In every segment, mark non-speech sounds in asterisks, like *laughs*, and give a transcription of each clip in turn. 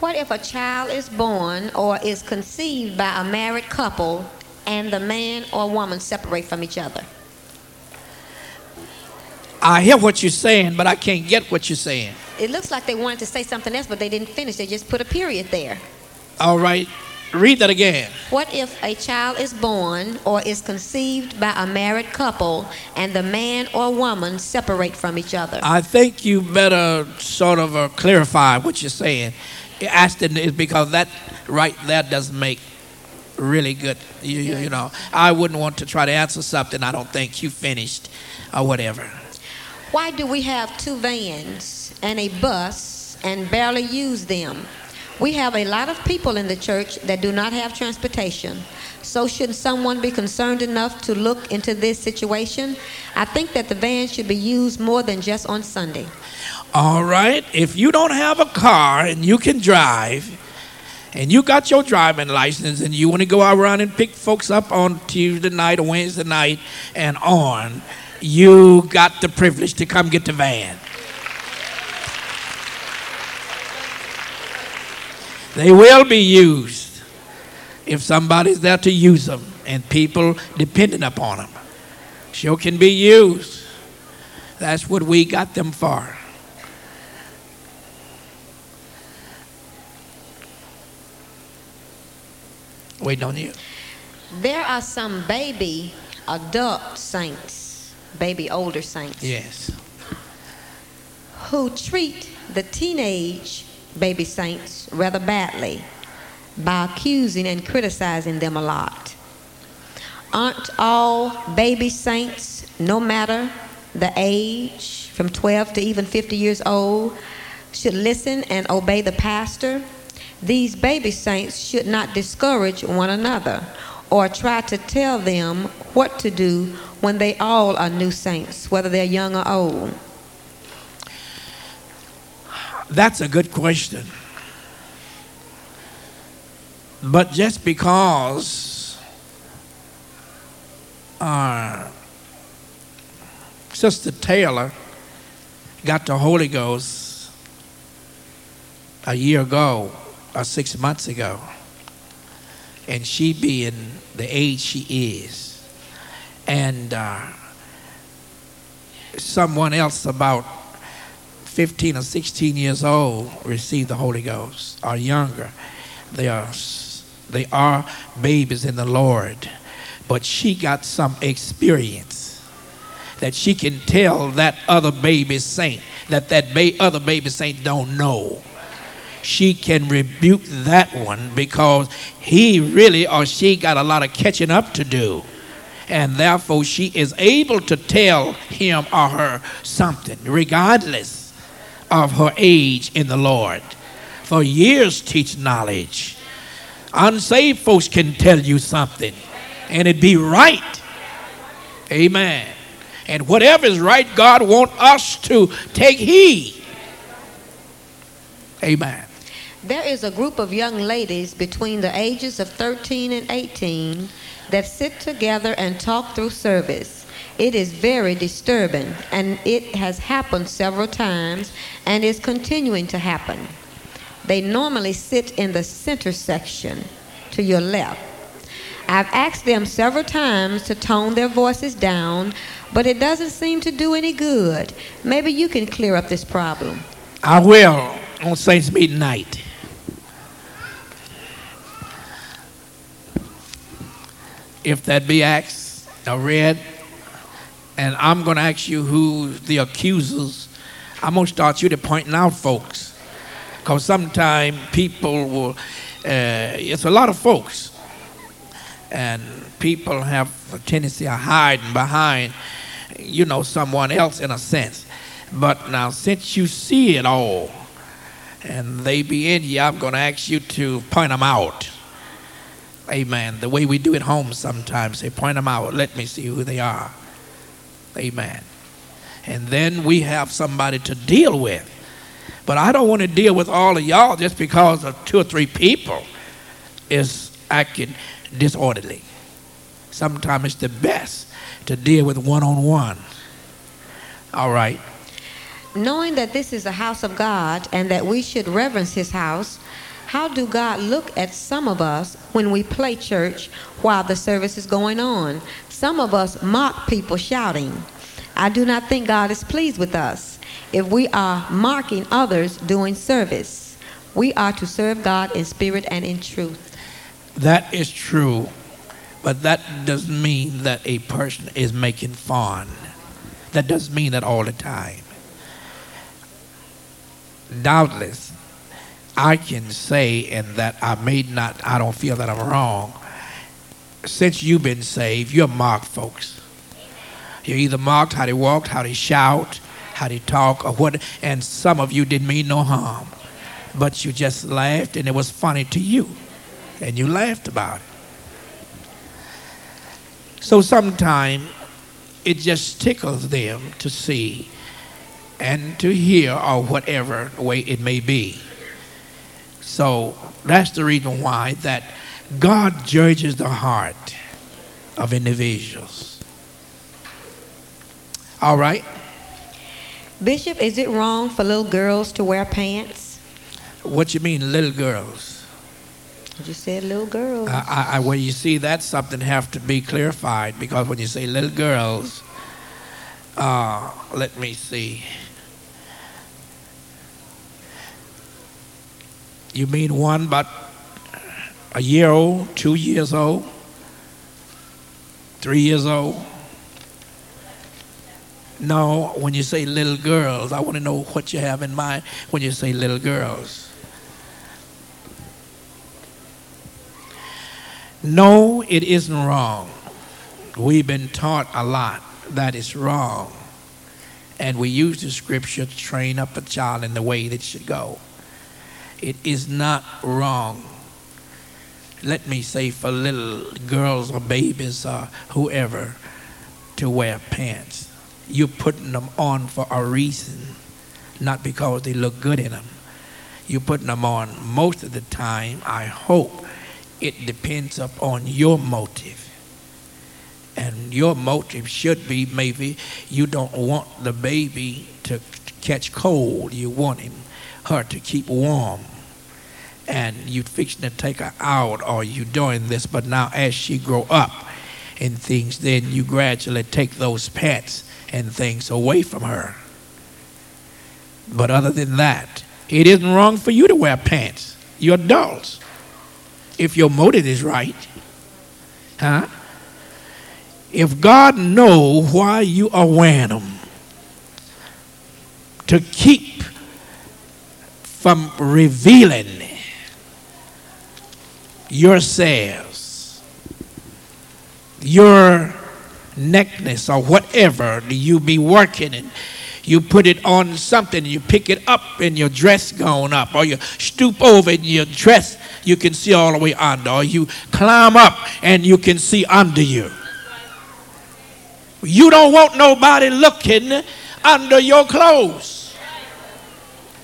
What if a child is born or is conceived by a married couple and the man or woman separate from each other? I hear what you're saying, but I can't get what you're saying. It looks like they wanted to say something else, but they didn't finish. They just put a period there. All right, read that again. What if a child is born or is conceived by a married couple and the man or woman separate from each other? I think you better sort of uh, clarify what you're saying. Asking is because that right there doesn't make really good. You, you, you know, I wouldn't want to try to answer something I don't think you finished or whatever. Why do we have two vans and a bus and barely use them? We have a lot of people in the church that do not have transportation. So, should someone be concerned enough to look into this situation? I think that the van should be used more than just on Sunday. All right, if you don't have a car and you can drive, and you got your driving license, and you want to go out around and pick folks up on Tuesday night or Wednesday night and on, you got the privilege to come get the van. They will be used if somebody's there to use them and people dependent upon them. Sure can be used. That's what we got them for. Waiting on you. There are some baby adult saints, baby older saints, Yes. who treat the teenage baby saints rather badly by accusing and criticizing them a lot. Aren't all baby saints, no matter the age, from 12 to even 50 years old, should listen and obey the pastor? These baby saints should not discourage one another or try to tell them what to do when they all are new saints, whether they're young or old. That's a good question. But just because uh, Sister Taylor got the Holy Ghost a year ago six months ago, and she being the age she is, and uh, someone else about 15 or 16 years old received the Holy Ghost or younger. They are, they are babies in the Lord. But she got some experience that she can tell that other baby saint that that ba- other baby saint don't know. She can rebuke that one because he really or she got a lot of catching up to do and therefore she is able to tell him or her something, regardless of her age in the Lord. For years, teach knowledge. Unsaved folks can tell you something, and it be right. Amen. And whatever is right, God want us to take heed. Amen. There is a group of young ladies between the ages of 13 and 18 that sit together and talk through service. It is very disturbing, and it has happened several times and is continuing to happen. They normally sit in the center section to your left. I've asked them several times to tone their voices down, but it doesn't seem to do any good. Maybe you can clear up this problem. I will on Saints meeting night. If that be asked or read, and I'm going to ask you who the accusers. I'm going to start you to pointing out folks, because sometimes people will. Uh, it's a lot of folks, and people have a tendency of hiding behind, you know, someone else in a sense. But now, since you see it all, and they be in you, I'm going to ask you to point them out. Amen. The way we do at home sometimes, they point them out. Let me see who they are. Amen. And then we have somebody to deal with. But I don't want to deal with all of y'all just because of two or three people is acting disorderly. Sometimes it's the best to deal with one on one. All right. Knowing that this is a house of God and that we should reverence his house, How do God look at some of us when we play church while the service is going on? Some of us mock people shouting. I do not think God is pleased with us if we are mocking others doing service. We are to serve God in spirit and in truth. That is true, but that doesn't mean that a person is making fun. That doesn't mean that all the time. Doubtless, I can say, and that I may not, I don't feel that I'm wrong. Since you've been saved, you're marked, folks. You're either marked how they walk, how they shout, how they talk, or what, and some of you didn't mean no harm. But you just laughed and it was funny to you. And you laughed about it. So sometimes it just tickles them to see and to hear or whatever way it may be. So that's the reason why that God judges the heart of individuals. All right? Bishop, is it wrong for little girls to wear pants? What you mean, little girls? You said little girls. I, I, I, when you see that, something have to be clarified because when you say little girls, uh, let me see. You mean one but a year old, two years old, three years old? No, when you say little girls, I want to know what you have in mind when you say little girls. No, it isn't wrong. We've been taught a lot that is wrong. And we use the scripture to train up a child in the way that should go. It is not wrong. Let me say for little girls or babies or whoever to wear pants. You're putting them on for a reason, not because they look good in them. You're putting them on most of the time, I hope. It depends upon your motive. And your motive should be maybe you don't want the baby to catch cold. You want him, her to keep warm. And you fixing to take her out or you doing this, but now as she grow up and things, then you gradually take those pets and things away from her. But other than that, it isn't wrong for you to wear pants. You're adults. If your motive is right. Huh? If God know why you are wearing them, to keep from revealing yourselves, your necklace or whatever you be working and you put it on something you pick it up and your dress going up or you stoop over and your dress you can see all the way under or you climb up and you can see under you. You don't want nobody looking under your clothes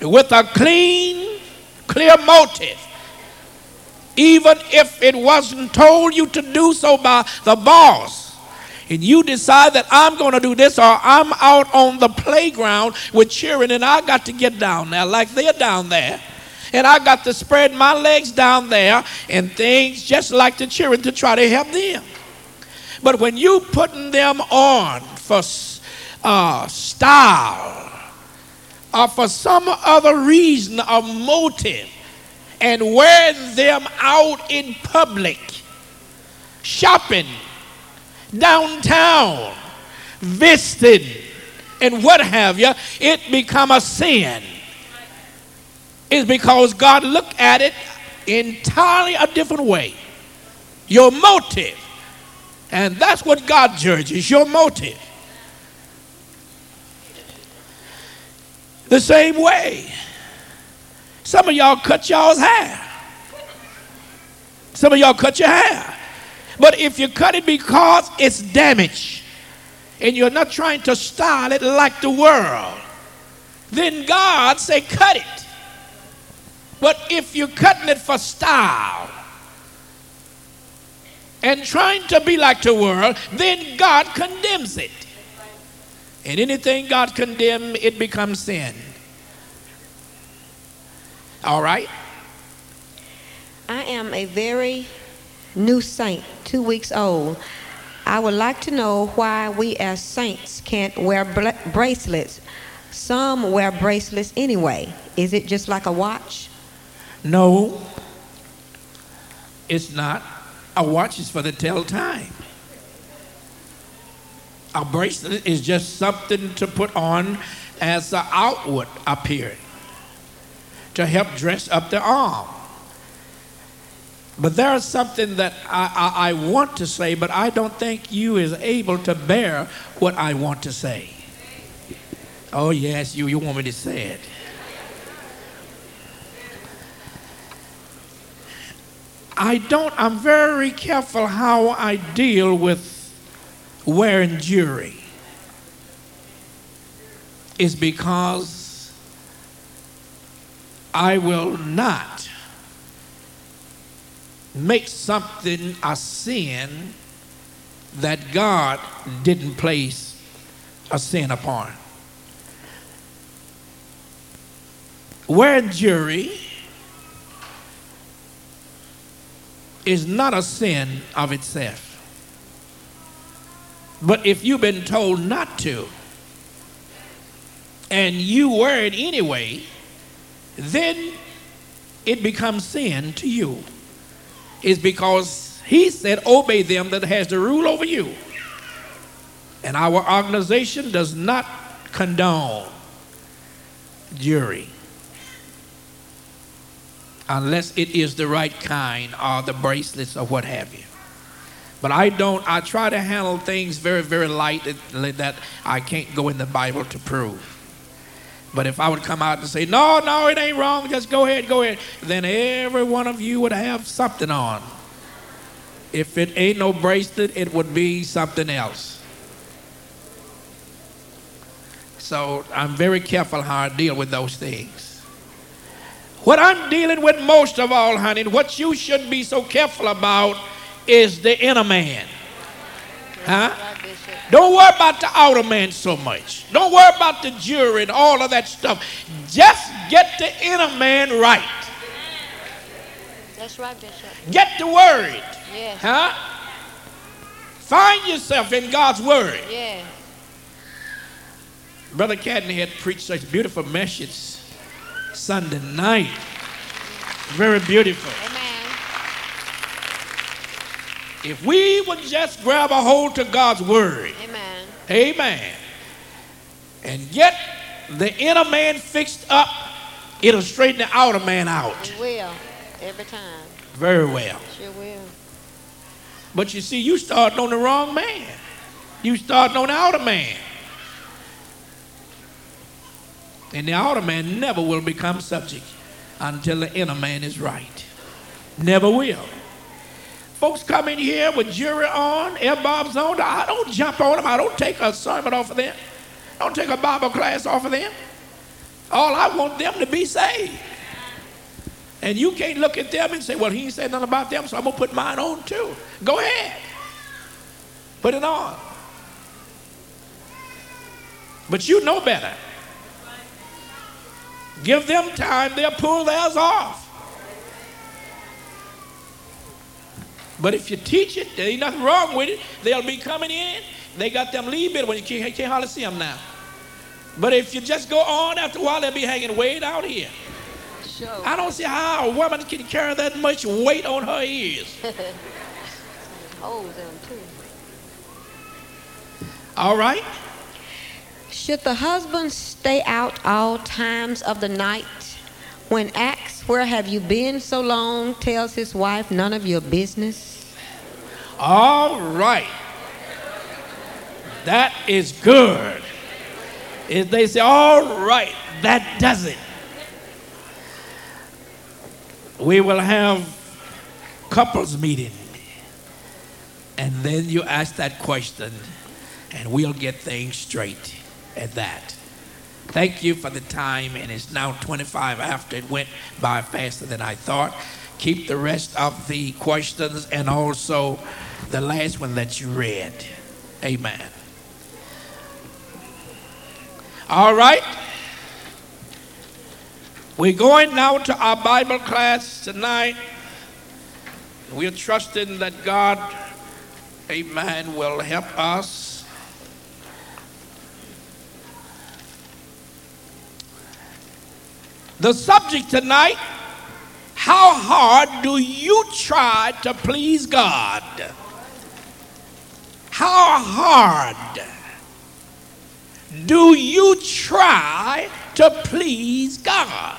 with a clean clear motive even if it wasn't told you to do so by the boss and you decide that I'm going to do this, or I'm out on the playground with cheering, and I got to get down there like they're down there. And I got to spread my legs down there and things just like the cheering to try to help them. But when you putting them on for uh, style or for some other reason or motive and wearing them out in public, shopping, downtown, visiting, and what have you, it become a sin. It's because God looked at it entirely a different way. Your motive. And that's what God judges, your motive. The same way. Some of y'all cut y'all's hair. Some of y'all cut your hair. But if you cut it because it's damaged and you're not trying to style it like the world, then God say cut it. But if you're cutting it for style and trying to be like the world, then God condemns it. And anything God condemns, it becomes sin. All right? I am a very new saint, two weeks old. I would like to know why we as saints can't wear bla- bracelets. Some wear bracelets anyway. Is it just like a watch? No, it's not. A watch is for the tell time. A bracelet is just something to put on as an outward appearance to help dress up the arm. But there is something that I, I, I, want to say, but I don't think you is able to bear what I want to say. Oh yes, you you want me to say it. I don't, I'm very careful how I deal with wearing jewelry. Is because I will not make something a sin that God didn't place a sin upon. Wearing jewelry is not a sin of itself. But if you've been told not to, and you wear it anyway, then it becomes sin to you. It's because he said, Obey them that has the rule over you. And our organization does not condone jury unless it is the right kind or the bracelets or what have you. But I don't, I try to handle things very, very light that I can't go in the Bible to prove. But if I would come out and say, no, no, it ain't wrong, just go ahead, go ahead, then every one of you would have something on. If it ain't no bracelet, it would be something else. So I'm very careful how I deal with those things. What I'm dealing with most of all, honey, what you should be so careful about is the inner man. Huh? Don't worry about the outer man so much. Don't worry about the jury and all of that stuff. Just get the inner man right. That's right, Bishop. Get the word. Yes. Huh? Find yourself in God's word. Yeah. Brother Cadney had preached such beautiful messages Sunday night. Very beautiful. Amen. If we would just grab a hold to God's word, Amen. amen, and get the inner man fixed up, it'll straighten the outer man out It will. Every time. very well. Sure will. But you see, you starting on the wrong man. You starting on the outer man. And the outer man never will become subject until the inner man is right. Never will. Folks come in here with jewelry on, air bobs on. I don't jump on them. I don't take a sermon off of them. I don't take a Bible class off of them. All I want them to be saved. And you can't look at them and say, well, he ain't said nothing about them, so I'm going to put mine on too. Go ahead. Put it on. But you know better. Give them time, they'll pull theirs off. But if you teach it, there ain't nothing wrong with it. They'll be coming in. They got them leave it when you can't, can't hardly see them now. But if you just go on, after a while, they'll be hanging way down here. Sure. I don't see how a woman can carry that much weight on her ears. *laughs* Holes in them too. All right? Should the husband stay out all times of the night? When asked, Where have you been so long? tells his wife, None of your business. All right. That is good. If they say, all right, that does it. We will have couples meeting. And then you ask that question, and we'll get things straight at that. Thank you for the time, and it's now 25 after it went by faster than I thought. Keep the rest of the questions and also the last one that you read. Amen. All right. We're going now to our Bible class tonight. We're trusting that God, amen, will help us. The subject tonight how hard do you try to please God? How hard do you try to please God?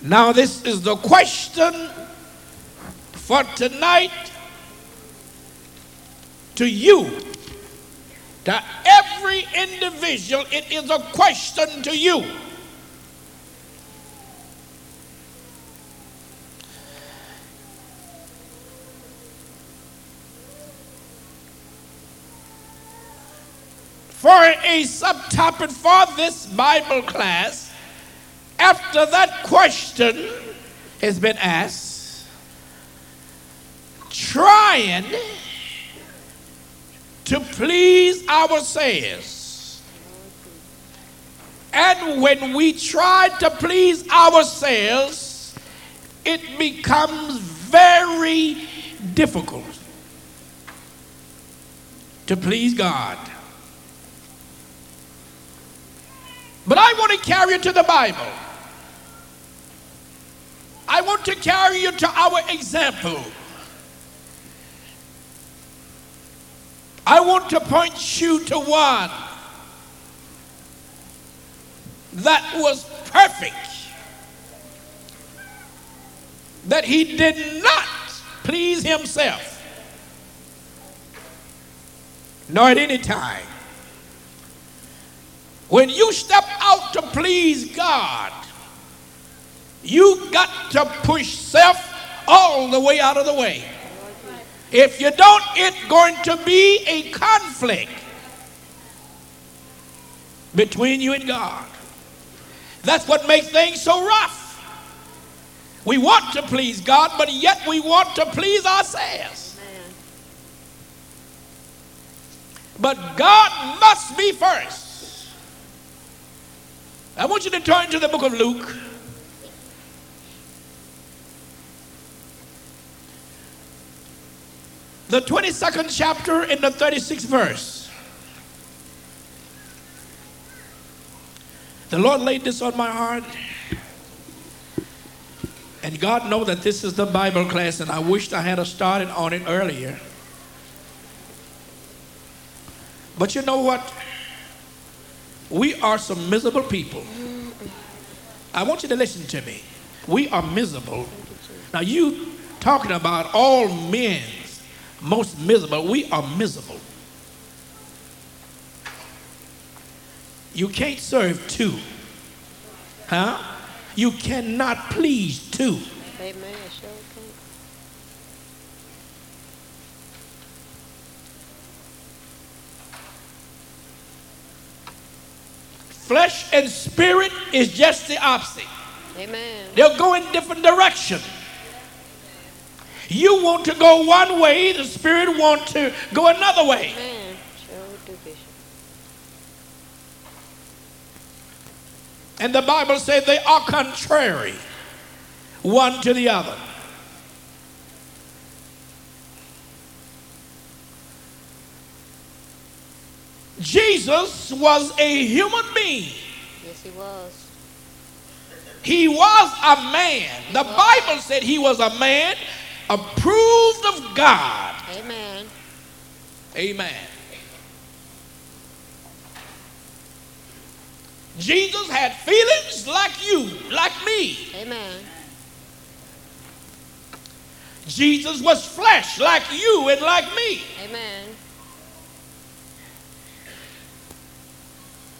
Now, this is the question for tonight to you. To every individual, it is a question to you. For a subtopic for this Bible class, after that question has been asked, trying to please ourselves. And when we try to please ourselves, it becomes very difficult to please God. But I want to carry you to the Bible. I want to carry you to our example. I want to point you to one that was perfect, that he did not please himself, nor at any time. When you step out to please God, you got to push self all the way out of the way. If you don't, it's going to be a conflict between you and God. That's what makes things so rough. We want to please God, but yet we want to please ourselves. But God must be first. I want you to turn to the book of Luke. The 22nd chapter in the 36th verse. The Lord laid this on my heart. And God know that this is the Bible class, and I wished I had started on it earlier. But you know what? We are some miserable people. I want you to listen to me. We are miserable. Now you talking about all men's most miserable. We are miserable. You can't serve two. Huh? You cannot please two. Amen. Sure. Flesh and spirit is just the opposite. Amen. They'll go in different direction. You want to go one way, the spirit want to go another way. Amen. Sure do, Bishop. And the Bible says they are contrary one to the other. Jesus was a human being. Yes, he was. He was a man. The Bible said he was a man approved of God. Amen. Amen. Jesus had feelings like you, like me. Amen. Jesus was flesh like you and like me. Amen.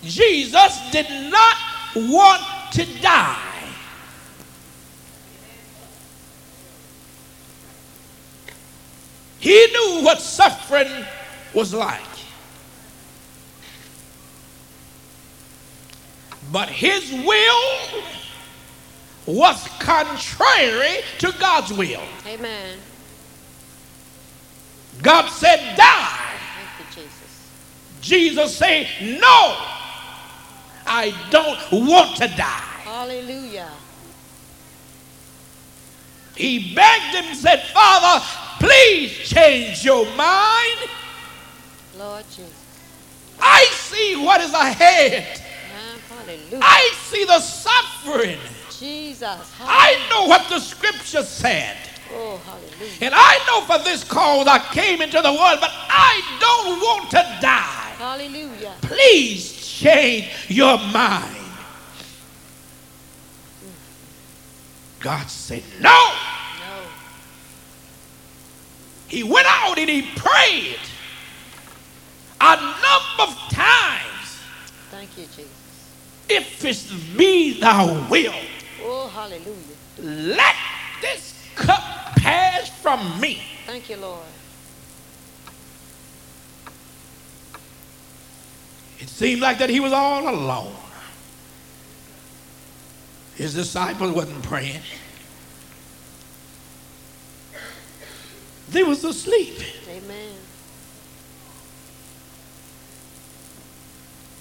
Jesus did not want to die. He knew what suffering was like. But his will was contrary to God's will. Amen. God said, Die. Thank you, Jesus. Jesus said, No, I don't want to die. Hallelujah. He begged him and said, Father, please change your mind. Lord Jesus. I see what is ahead. Ah, hallelujah. I see the suffering. Jesus. Hallelujah. I know what the scripture said. Oh, hallelujah. And I know for this cause I came into the world, but I don't want to die. Hallelujah. Please change your mind. God said, No. He went out and he prayed a number of times. Thank you, Jesus. If it's me thou will, Oh, hallelujah. let this cup pass from me. Thank you, Lord. It seemed like that he was all alone. His disciples wasn't praying. They was asleep. Amen.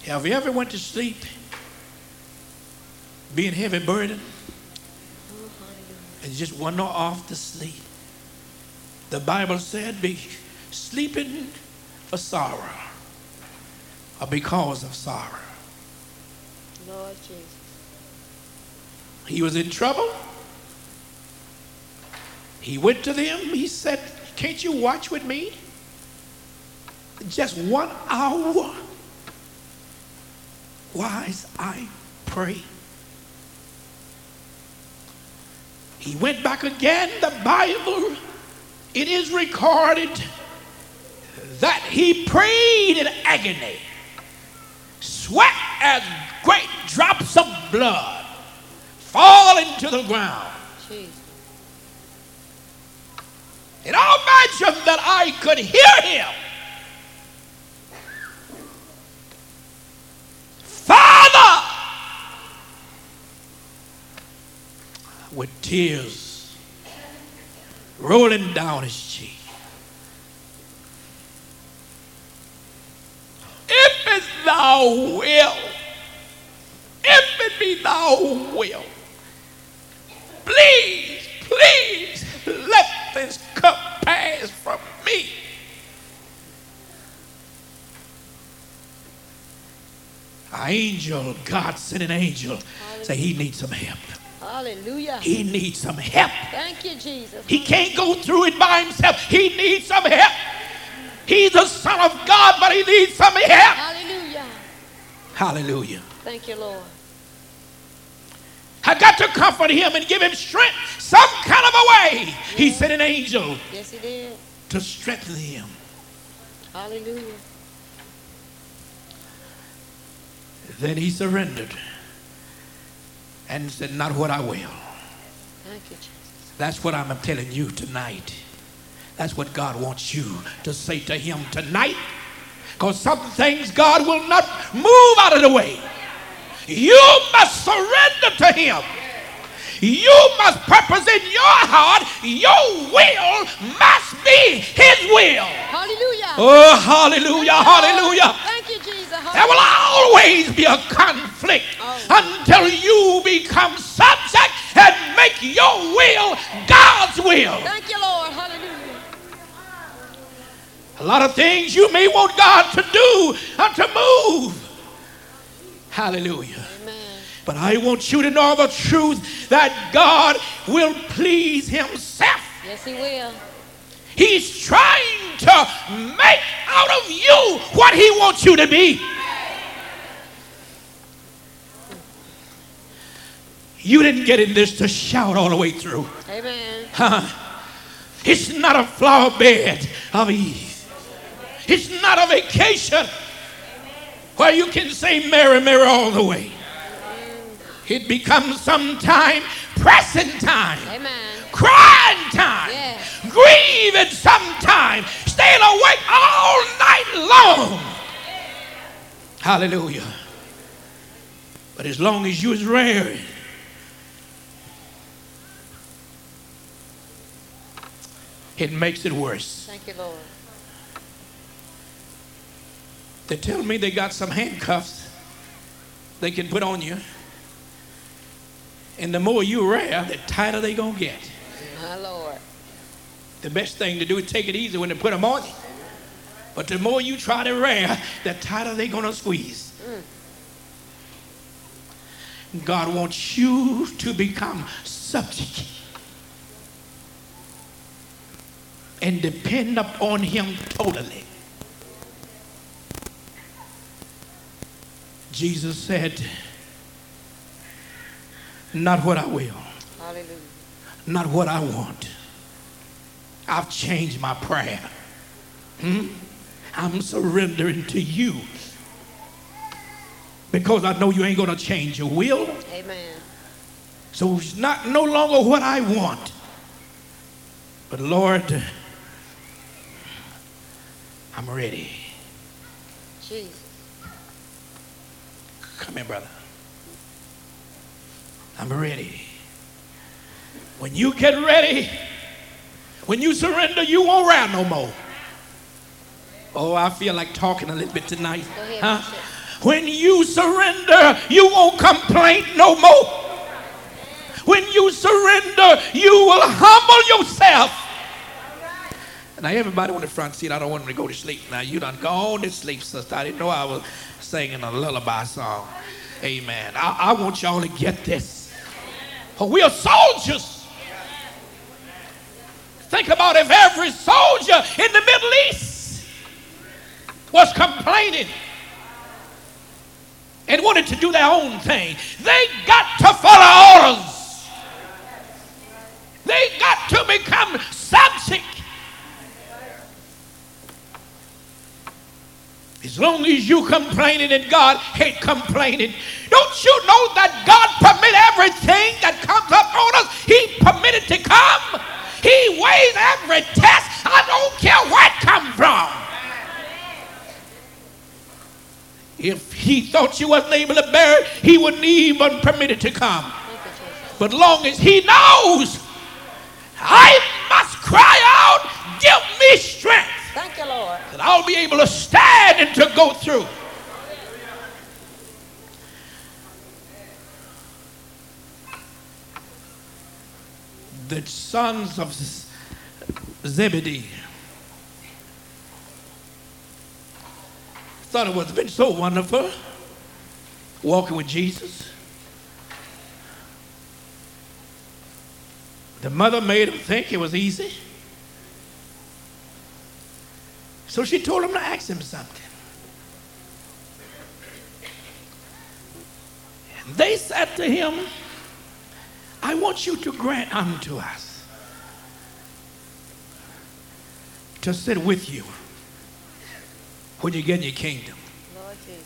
Have you ever went to sleep being heavy burden hallelujah. and just went off to sleep? The Bible said be sleeping for sorrow or because of sorrow. Lord Jesus. He was in trouble. He went to them. He said, Can't you watch with me? Just one hour. Wise I pray. He went back again. The Bible, it is recorded that he prayed in agony, sweat as great drops of blood falling to the ground. Jesus. And I imagine that I could hear him. Father! With tears rolling down his cheek. If it's thou will, if it be thou will, please, please let this cup pass from me. An angel, God sent an angel, say he needs some help. Hallelujah. He needs some help. Thank you, Jesus. He can't go through it by himself. He needs some help. He's the Son of God, but he needs some help. Hallelujah. Hallelujah. Thank you, Lord. I got to comfort him and give him strength some kind of a way. He sent an angel Yes, He did. to strengthen him. Hallelujah. Then he surrendered and said, Not what I will. Thank you, Jesus. That's what I'm telling you tonight. That's what God wants you to say to him tonight. Because some things God will not move out of the way. You must surrender to him. You must purpose in your heart, your will must be his will. Hallelujah. Oh, hallelujah, hallelujah. Thank you, Jesus. There will always be a conflict until you become subject and make your will God's will. Thank you, Lord. Hallelujah. A lot of things you may want God to do and to move. Hallelujah. Amen. But I want you to know the truth that God will please Himself. Yes, He will. He's trying to make out of you what He wants you to be. You didn't get in this to shout all the way through. Amen. Huh? It's not a flower bed of ease. It's not a vacation where you can say Mary, Mary all the way. It becomes sometime pressing time, Amen. crying time, Yes. grieving sometime, staying awake all night long. Hallelujah. But as long as you is rearing, it makes it worse. Thank you, Lord. They tell me they got some handcuffs they can put on you. And the more you rear, the tighter they gonna get. My Lord. The best thing to do is take it easy when they put them on you. But the more you try to rear, the tighter they're going to squeeze. God wants you to become subject and depend upon Him totally. Jesus said, Not what I will, Hallelujah. not what I want. I've changed my prayer. Hmm? I'm surrendering to you because I know you ain't going to change your will. Amen. So it's not no longer what I want. But Lord, I'm ready. Jesus. Come here, brother. I'm ready. When you get ready, when you surrender, you won't run no more. Oh, I feel like talking a little bit tonight. Huh? When you surrender, you won't complain no more. When you surrender, you will humble yourself. Now, everybody on the front seat, I don't want them to go to sleep. Now, you done gone to sleep, sister. I didn't know I was singing a lullaby song. Amen. I, I want y'all to get this. For we are soldiers. Think about if every soldier in the Middle East was complaining and wanted to do their own thing. They got to follow orders. They got to become subject. As long as you complaining and God hate complaining. Don't you know that God permit everything that comes up on us? He permitted to come. He weighs every test. I don't care where it come from. If he thought you wasn't able to bear it, he wouldn't even permit it to come. But long as he knows, I must cry out, give me strength Thank you, Lord. that I'll be able to stand and to go through. The sons of Zebedee thought it was been so wonderful walking with Jesus. The mother made him think it was easy. So she told him to ask him something. And they said to him, I want you to grant unto us to sit with you when you get in your kingdom. Lord Jesus.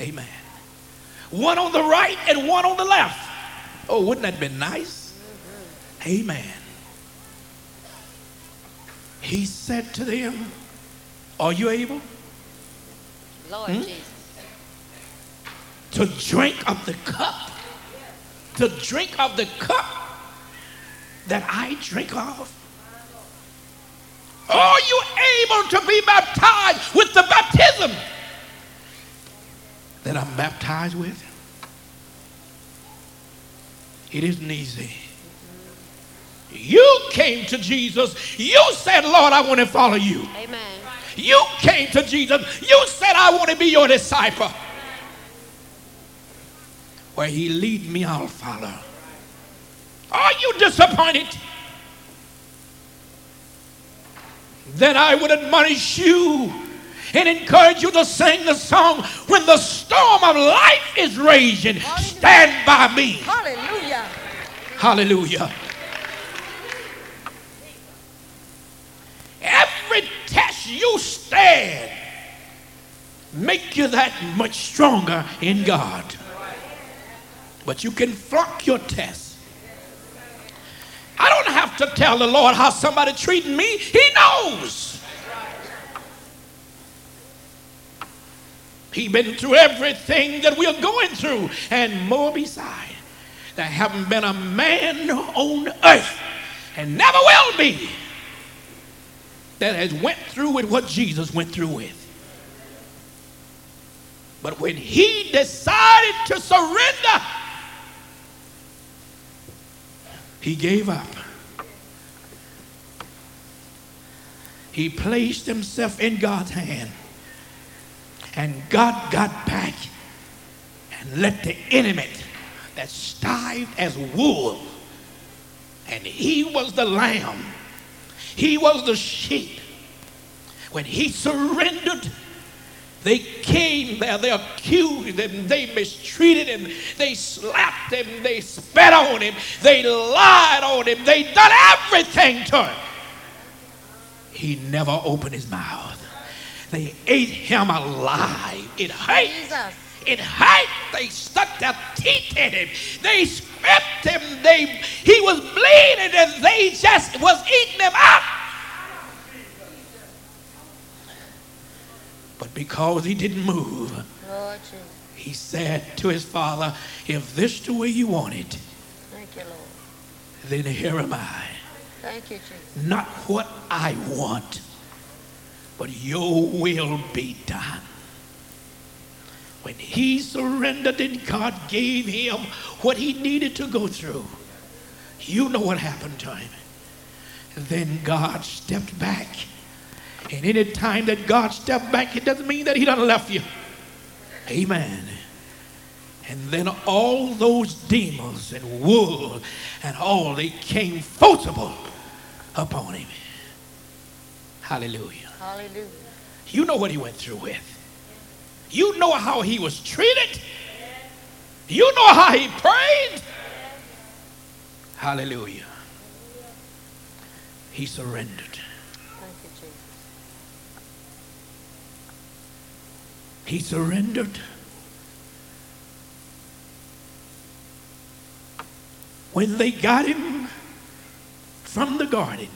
Amen. One on the right and one on the left. Oh, wouldn't that be nice? Mm-hmm. Amen. He said to them, Are you able Lord Hmm? Jesus. to drink of the cup? To drink of the cup that I drink of? Are you able to be baptized with the baptism that I'm baptized with? It isn't easy. You came to Jesus. You said, Lord, I want to follow you. Amen. You came to Jesus. You said, I want to be your disciple. Where he lead me, I'll follow. Are you disappointed? Then I would admonish you and encourage you to sing the song when the storm of life is raging. Stand by me. Hallelujah. Hallelujah. Every test you stand make you that much stronger in God. But you can flunk your test. I don't have to tell the Lord how somebody treating me. He knows. He been through everything that we are going through and more beside. There haven't been a man on earth and never will be that has went through with what Jesus went through with. But when he decided to surrender, he gave up. He placed himself in God's hand. And God got back and let the enemy that stived as wool, and he was the lamb he was the sheep. When he surrendered, they came there, they accused him, they mistreated him, they slapped him, they spat on him, they lied on him, they done everything to him. He never opened his mouth. They ate him alive. It hurt. Jesus. It height. They stuck their teeth in him. They scraped him. They he was bleeding and they just was eating him up. But because he didn't move, he said to his father, if this the way you want it, Thank you, Lord. then here am I. Thank you, Jesus. Not what I want, but your will be done. When he surrendered and God gave him what he needed to go through, you know what happened to him. Then God stepped back. And any time that God stepped back, it doesn't mean that he done left you. Amen. And then all those demons and wool and all, they came forcible upon him. Hallelujah. Hallelujah. You know what he went through with. You know how he was treated. You know how he prayed. Hallelujah. He surrendered. Thank you, Jesus. He surrendered. When they got him from the garden,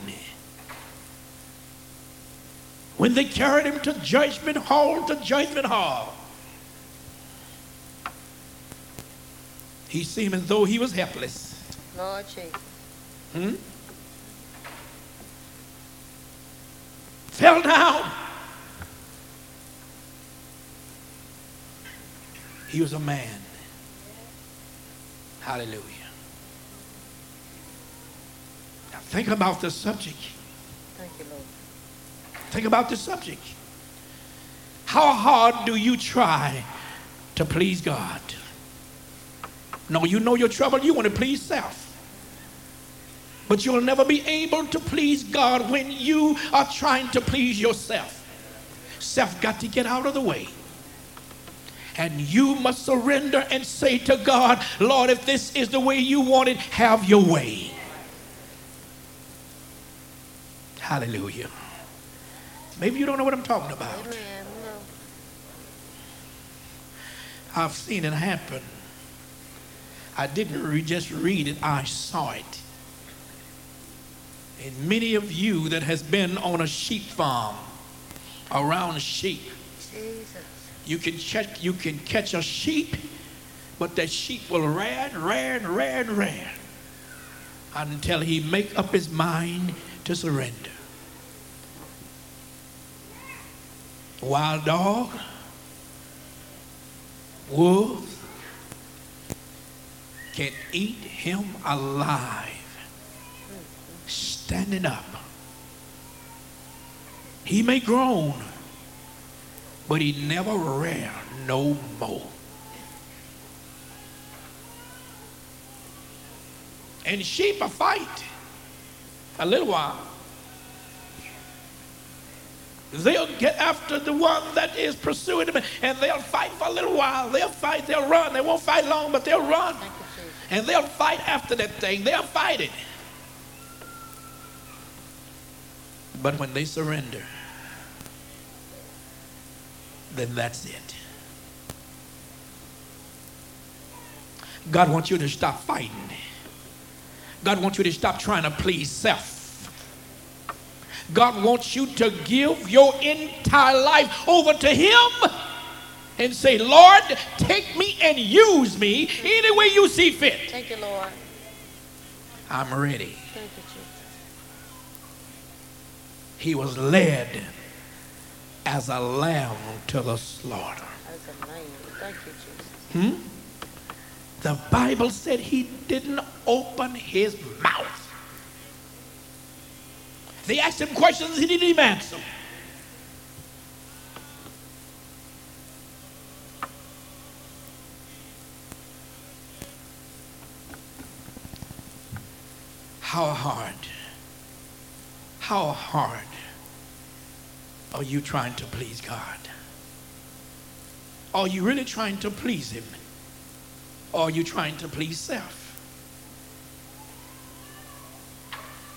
when they carried him to judgment hall, to judgment hall, he seemed as though he was helpless. Lord Jesus. Hmm? Fell down. He was a man. Hallelujah. Now think about the subject. Thank you, Lord. Think about the subject. How hard do you try to please God? No, you know your trouble. You want to please self. But you'll never be able to please God when you are trying to please yourself. Self got to get out of the way. And you must surrender and say to God, Lord, if this is the way you want it, have your way. Hallelujah. Maybe you don't know what I'm talking about. I've seen it happen. I didn't re- just read it, I saw it. And many of you that has been on a sheep farm around sheep, Jesus. you can check you can catch a sheep, but that sheep will rad, rad, rad, rad until he make up his mind to surrender. Wild dog, wolves can eat him alive, standing up. He may groan, but he never rear no more. And sheep a fight a little while. They'll get after the one that is pursuing them and they'll fight for a little while. They'll fight, they'll run. They won't fight long, but they'll run. Thank you, Jesus. And they'll fight after that thing. They'll fight it. But when they surrender, then that's it. God wants you to stop fighting. God wants you to stop trying to please self. God wants you to give your entire life over to Him and say, Lord, take me and use me any way you see fit. Thank you, Lord. I'm ready. Thank you, Jesus. He was led as a lamb to the slaughter. As a man. Thank you, Jesus. Hmm? The Bible said he didn't open his mouth. They asked him questions, he didn't even answer. How hard, how hard are you trying to please God? Are you really trying to please Him? Or are you trying to please self?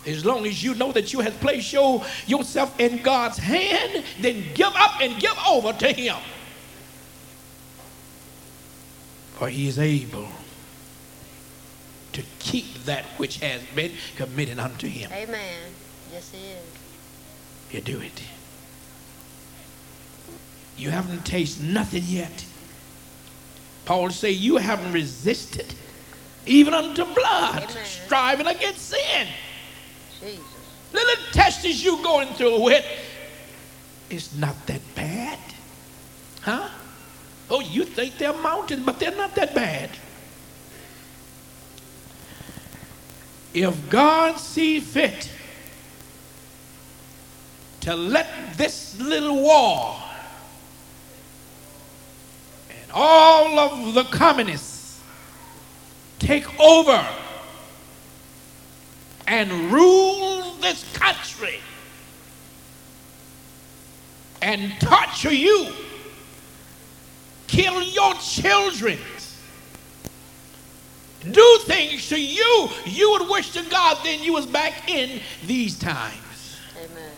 As long as you know that you have placed your, yourself in God's hand, then give up and give over to Him. For He is able to keep that which has been committed unto Him. Amen. Yes, he is. You do it. You haven't tasted nothing yet. Paul say you haven't resisted even unto blood, Amen. striving against sin. Jesus. Little test is you going through it. It's not that bad. Huh? Oh, you think they're mountains, but they're not that bad. If God see fit to let this little war and all of the communists take over and rule this country and torture you, kill your children, do things to you you would wish to God then you was back in these times. Amen.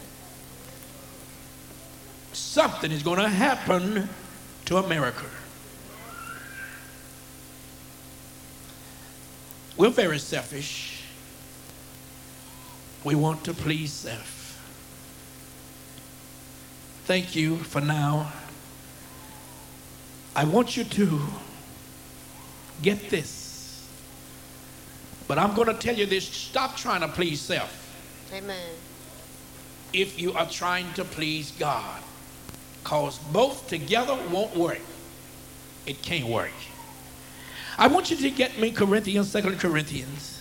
Something is going to happen to America. We're very selfish. We want to please self. Thank you for now. I want you to get this. But I'm going to tell you this stop trying to please self Amen. if you are trying to please God. Because both together won't work. It can't work. I want you to get me Corinthians, Second Corinthians.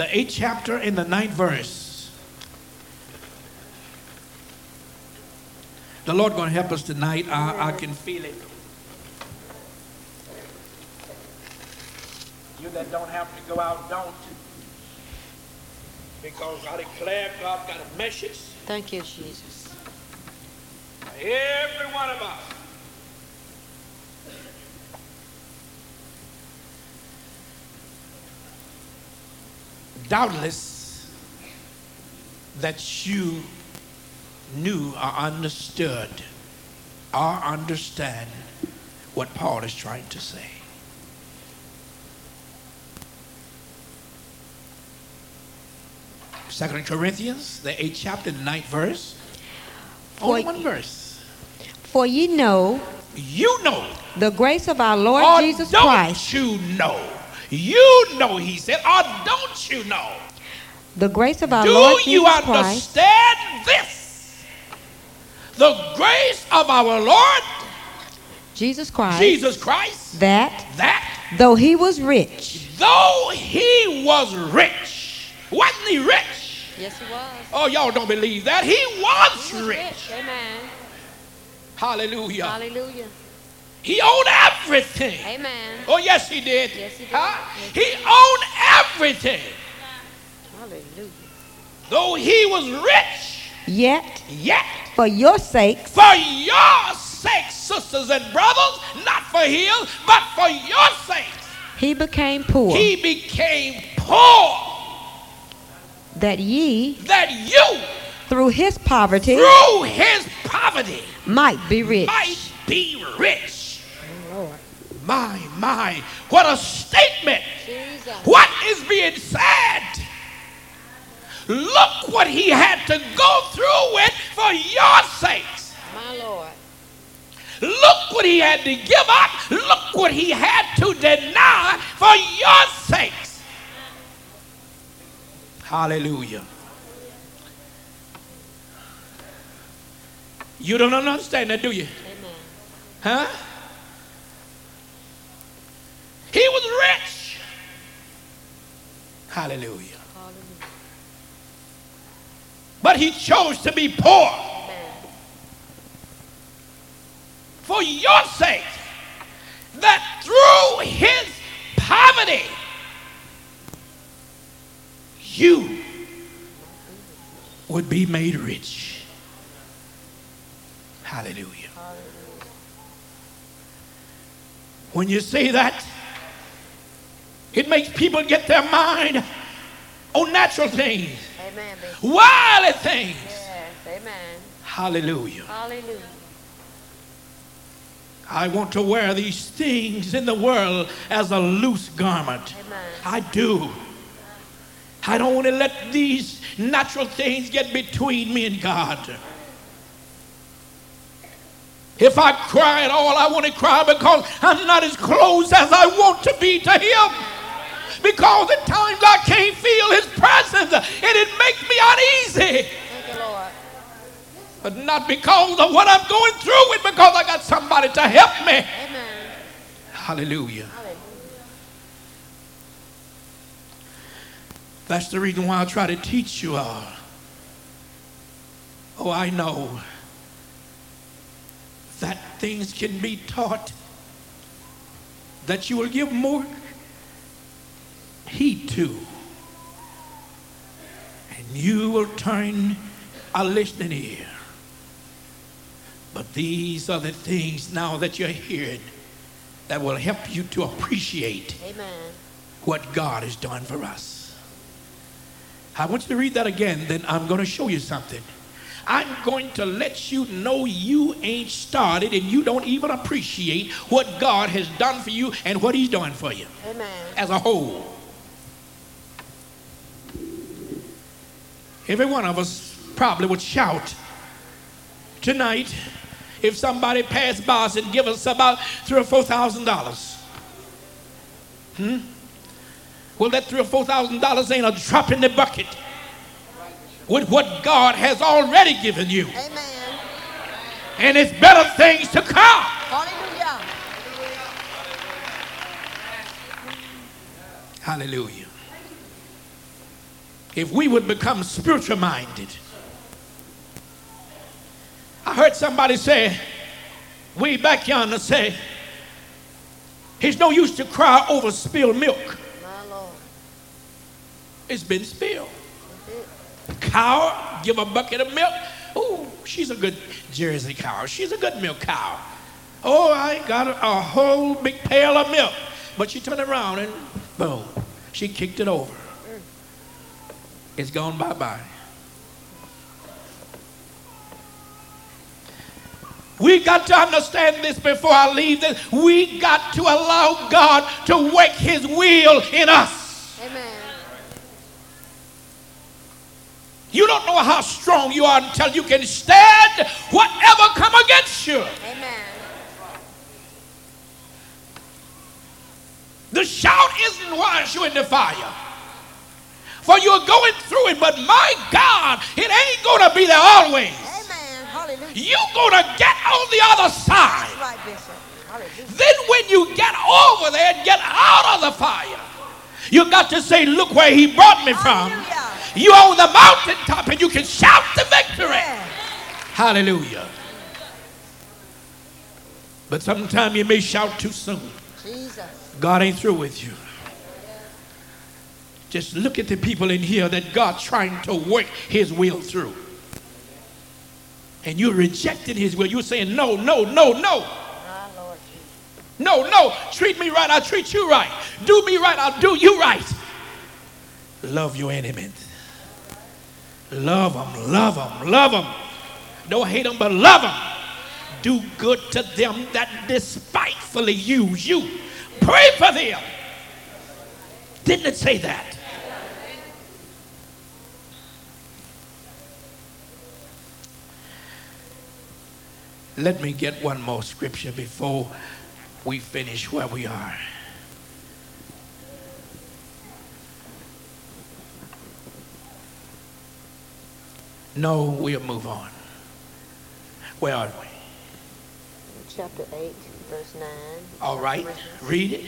The eighth chapter in the ninth verse. The Lord going to help us tonight. I, I can feel it. You that don't have to go out, don't. Because I declare God got a message Thank you, Jesus. every one of us. Doubtless that you knew or understood or understand what Paul is trying to say. Second Corinthians, the eighth chapter, the ninth verse. Only For- one verse. For ye know You know. the grace of our Lord or Jesus don't Christ, you know? You know, he said, or don't you know? the grace of our Do Lord Jesus Christ, Do you understand this? The grace of our Lord Jesus Christ, Jesus Christ, that that though he was rich, though he was rich, wasn't he rich? Yes, he was. Oh, y'all don't believe that. He was He was rich. rich. Amen. Hallelujah. Hallelujah. He owned everything. Amen. Oh, yes, he did. Yes, he did. Huh? Yes, He owned everything. Hallelujah. Though he was rich, yet yet for your sakes for your sake, sisters and brothers, not for his, but for your sakes, he became poor, he became poor that ye that you, through his poverty through his poverty, might be rich. might be rich. My, my, what a statement. Jesus. What is being said? Look what he had to go through with for your sakes. My Lord. Look what he had to give up. Look what he had to deny for your sakes. Hallelujah. You don't understand that, do you? Amen. Huh? He was rich. Hallelujah. Hallelujah. But he chose to be poor. For your sake, that through his poverty, you would be made rich. Hallelujah. Hallelujah. When you see that, it makes people get their mind on natural things, Amen. Worldly things. Yes. Amen. Hallelujah. Hallelujah. I want to wear these things in the world as a loose garment. Amen. I do. I don't want to let these natural things get between me and God. If I cry at all, I want to cry because I'm not as close as I want to be to Him. Because at times I can't feel His presence and it makes me uneasy. Thank you, Lord. But not because of what I'm going through, it's because I got somebody to help me. Amen. Hallelujah. Hallelujah. That's the reason why I try to teach you all. Oh, I know that things can be taught that you will give more heed to. And you will turn a listening ear. But these are the things now that you're hearing that will help you to appreciate Amen. what God has done for us. I want you to read that again, then I'm going to show you something. I'm going to let you know you ain't started and you don't even appreciate what God has done for you and what He's doing for you Amen. as a whole. Every one of us probably would shout tonight if somebody passed by us and give us about three or four thousand dollars. Hmm? Well, that three or four thousand dollars ain't a drop in the bucket with what God has already given you. Amen. And it's better things to come. Hallelujah. Hallelujah. If we would become spiritual minded. I heard somebody say, way back yonder say, it's no use to cry over spilled milk. My Lord. It's been spilled. Cow, give a bucket of milk. Oh, she's a good Jersey cow. She's a good milk cow. Oh, I got a, a whole big pail of milk. But she turned around and boom, she kicked it over. It's gone bye bye. We got to understand this before I leave this. We got to allow God to work His will in us. Amen. You don't know how strong you are until you can stand whatever come against you. Amen. The shout isn't once you're in the fire. For you're going through it, but my God, it ain't gonna be there always. Amen. Hallelujah. You're gonna get on the other side. Right. Then when you get over there and get out of the fire, you got to say, look where he brought me from. Hallelujah. You on the mountaintop and you can shout the victory. Yeah. Hallelujah. But sometimes you may shout too soon. Jesus. God ain't through with you. Just look at the people in here that God's trying to work his will through. And you're rejecting his will. You're saying, no, no, no, no. No, no. Treat me right, I'll treat you right. Do me right, I'll do you right. Love your enemies. Love them, love them, love them. Don't hate them, but love them. Do good to them that despitefully use you. Pray for them. Didn't it say that? Let me get one more scripture before we finish where we are. No, we'll move on. Where are we? Chapter 8, verse 9. All right, read it.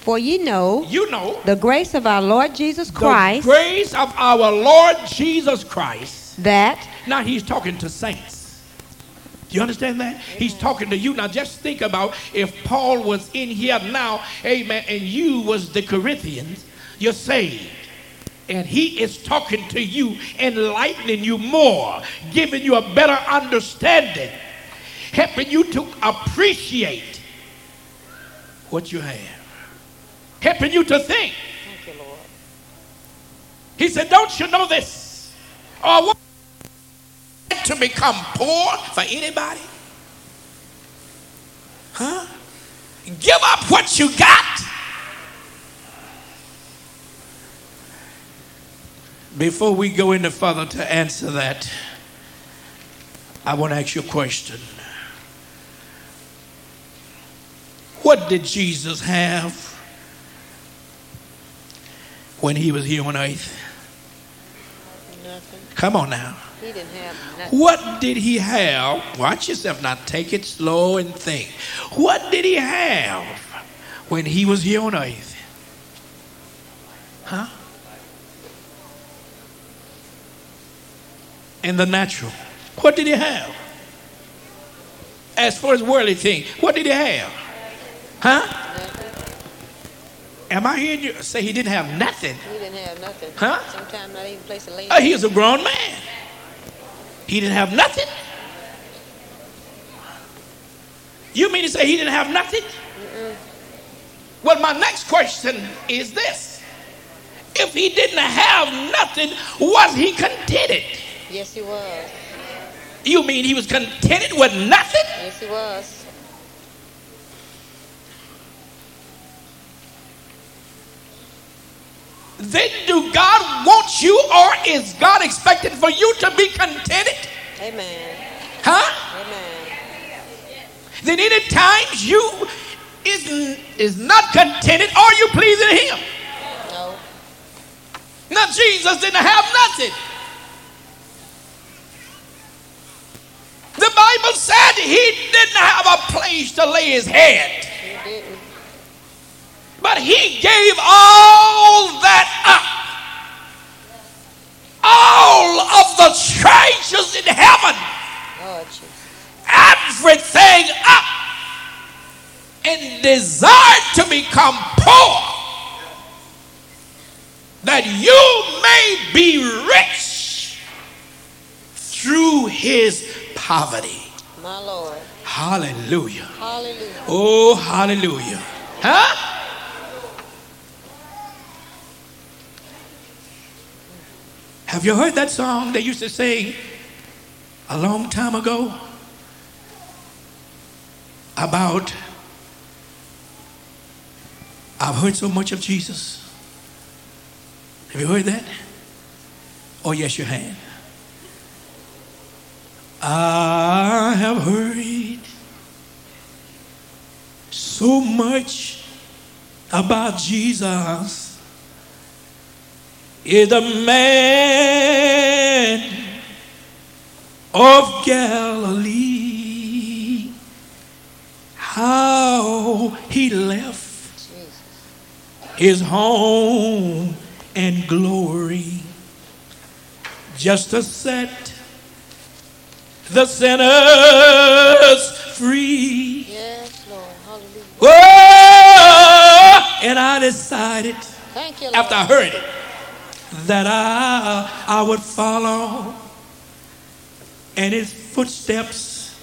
For ye know You know the grace of our Lord Jesus the Christ, grace of our Lord Jesus Christ. that Now he's talking to saints. Do you understand that? He's talking to you. Now just think about if Paul was in here now, amen, and you was the Corinthians, you're saved. And he is talking to you, enlightening you more, giving you a better understanding, helping you to appreciate what you have, helping you to think. Thank you, Lord. He said, Don't you know this? Or what to become poor for anybody? Huh? Give up what you got. Before we go any further to answer that, I want to ask you a question. What did Jesus have when he was here on earth? Nothing. Come on now. He didn't have nothing. What did he have? Watch yourself now. Take it slow and think. What did he have when he was here on earth? Huh? In the natural. What did he have? As far as worldly thing, what did he have? Huh? Am I hearing you say he didn't have nothing? He didn't have nothing. Huh? Sometimes not even place to lay. Oh, he was a grown man. He didn't have nothing. You mean to say he didn't have nothing? Well, my next question is this. If he didn't have nothing, was he contented? Yes, he was. You mean he was contented with nothing? Yes, he was. Then do God want you or is God expecting for you to be contented? Amen. Huh? Amen. Then any times you is, is not contented, are you pleasing him? No. Now Jesus didn't have nothing. The Bible said he didn't have a place to lay his head. But he gave all that up. All of the treasures in heaven, Lord Jesus. everything up, and desired to become poor, that you may be rich through his poverty. My Lord. Hallelujah. Hallelujah. Oh, hallelujah. Huh? Have you heard that song they used to sing a long time ago about I've heard so much of Jesus? Have you heard that? Oh, yes, you have. I have heard so much about Jesus is a man of Galilee. How he left his home and glory just to set the sinners free. Yes, Lord. Hallelujah. Oh, and I decided Thank you, after I heard it that I, I would follow in his footsteps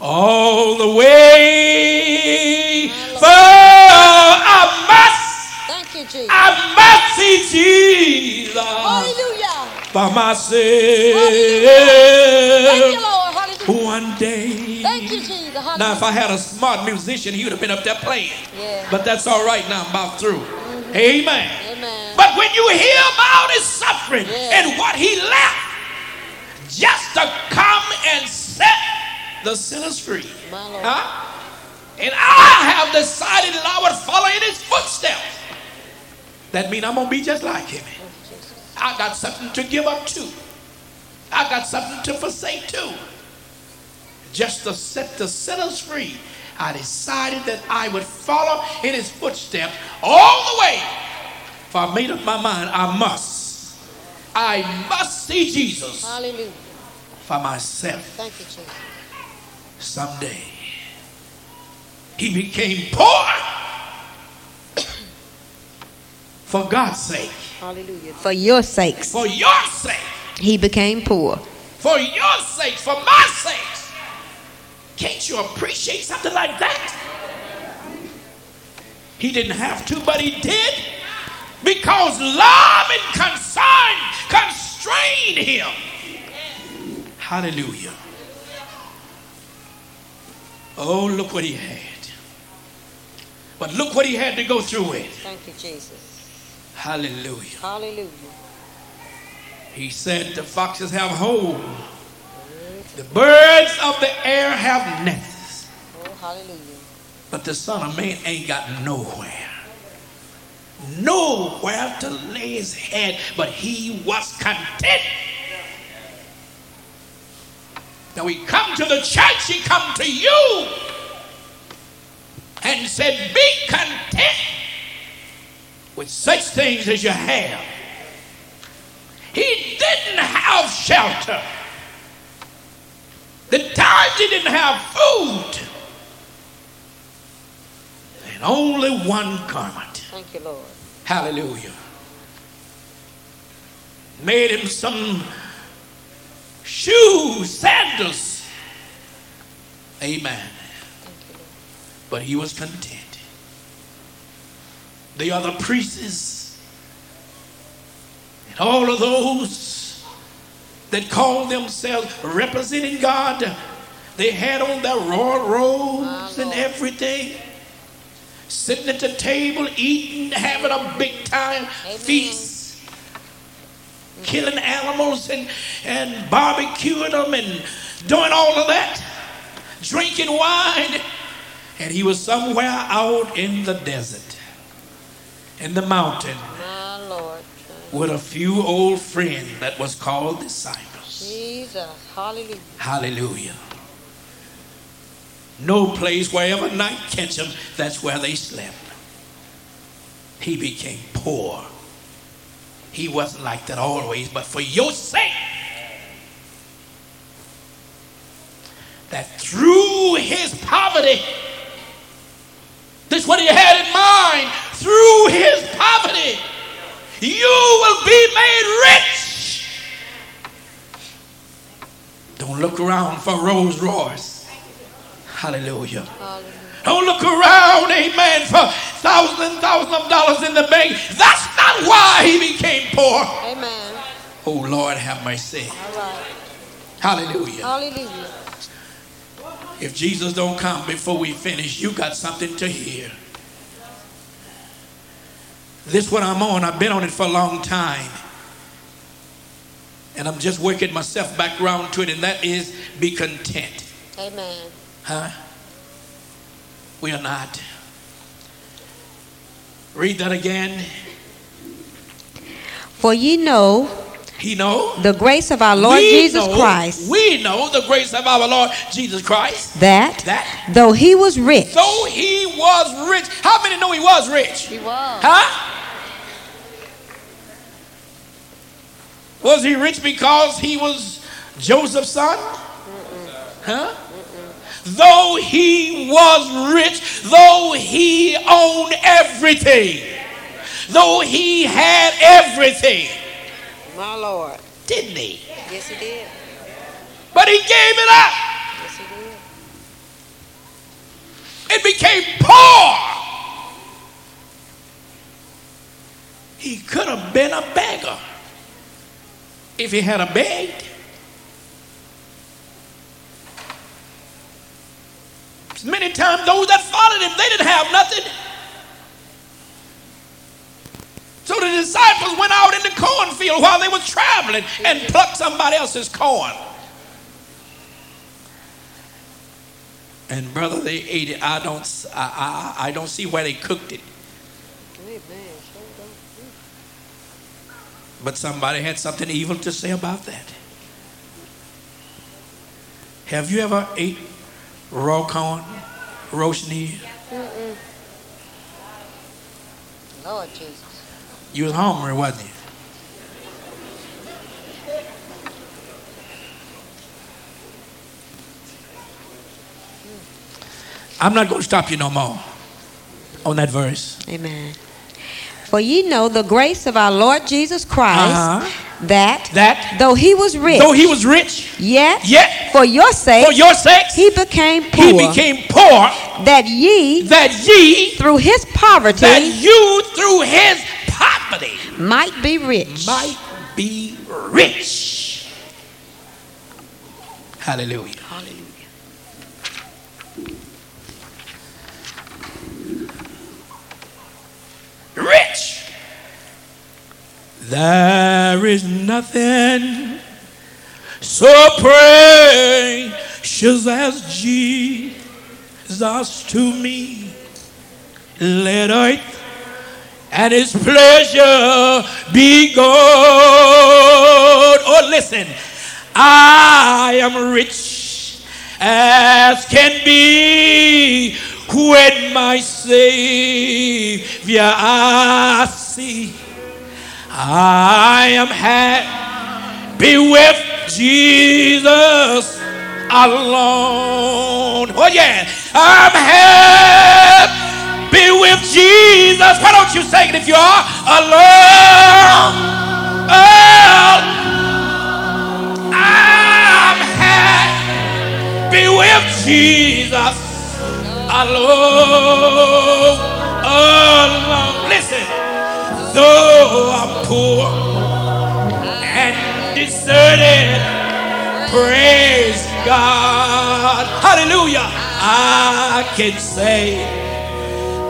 all the way. For I must, Thank you, Jesus. I must see Jesus Hallelujah. by Thank you, myself Lord. One day. Thank you, Jesus. Hallelujah. Now, if I had a smart musician, he would have been up there playing. Yeah. But that's all right now. I'm about through. Mm-hmm. Amen. Amen. But when you hear about his suffering Yeah. and what he left just to come and set the sinners free. Huh? And I have decided that I would follow in his footsteps. That means I'm going to be just like him. I got something to give up to. I got something to forsake too. Just to set the sinners free. I decided that I would follow in his footsteps all the way. For I made up my mind, I must. I must see Jesus Hallelujah. for myself Thank you, Jesus. someday. He became poor *coughs* for God's sake, Hallelujah. For your sakes, for your sake, he became poor. for your sake, for my sake. Can't you appreciate something like that? He didn't have to, but he did because love and concern constrained him. Hallelujah. Oh, look what he had. But look what he had to go through with. Thank you, Jesus. Hallelujah. Hallelujah. He said, The foxes have holes, the birds of the air have nests, Oh, hallelujah. but the Son of Man ain't got nowhere. Nowhere to lay his head, but he was content. Now he come to the church, he come to you and said, Be content with such things as you have. He didn't have shelter. The times he didn't have food. And only one garment. Thank you, Lord. Hallelujah. Made him some shoes, sandals. Amen. Thank you, Lord. But he was content. The other priests and all of those that called themselves representing God, they had on their royal robes and everything, sitting at the table, eating, having a big time Amen. feast, killing animals and, and barbecuing them and doing all of that, drinking wine. And he was somewhere out in the desert, in the mountain, with a few old friends that was called disciples. Jesus. Hallelujah. Hallelujah. No place wherever night catch them, that's where they slept. He became poor. He wasn't like that always, but for your sake, that through his poverty, this is what he had in mind, through his poverty, you will be made rich. Don't look around for Rolls Royce. Hallelujah. Hallelujah. Don't look around, amen, for thousands and thousands of dollars in the bank. That's not why he became poor. Amen. Oh, Lord, have mercy. All right. Hallelujah. Hallelujah. If Jesus don't come before we finish, you got something to hear. This what I'm on. I've been on it for a long time. And I'm just working myself back around to it, and that is be content. Amen. Huh? We are not. Read that again. For ye know He know. the grace of our Lord We Jesus know- Christ, We know the grace of our Lord Jesus Christ. that That though he was rich, though he was rich, how many know he was rich? He was. Huh? Was he rich because he was Joseph's son? Huh? Though he was rich, though he owned everything, though he had everything, My Lord. didn't he? Yes, he did. But he gave it up. Yes, he did. It became poor. He could have been a beggar if he had a begged. Many times those that followed him, they didn't have nothing. So the disciples went out in the cornfield while they were traveling and plucked somebody else's corn. And brother, they ate it. I don't, I, I, I don't see why they cooked it. But somebody had something evil to say about that. Have you ever ate raw corn? Roshni, Lord Jesus. you was hungry, wasn't you? I'm not going to stop you no more on that verse. Amen. For ye know the grace of our Lord Jesus Christ, Uh-huh. that, That though he was rich, though he was rich, yet, yet for your sake for your sakes he became he poor, became poor, that ye, that ye, through his poverty, that you through his poverty might be rich. might be rich. Hallelujah. Hallelujah. Rich. There is nothing so precious as Jesus to me. Let earth and his pleasure be God. Oh, listen, I am rich as can be when my Savior I see. I am happy with Jesus alone. Oh, yeah, I'm happy Be with Jesus. Why don't you sing it if you are alone? Oh, I'm happy Be with Jesus alone. Alone. Listen, though I'm poor deserted, praise God. Hallelujah. I can say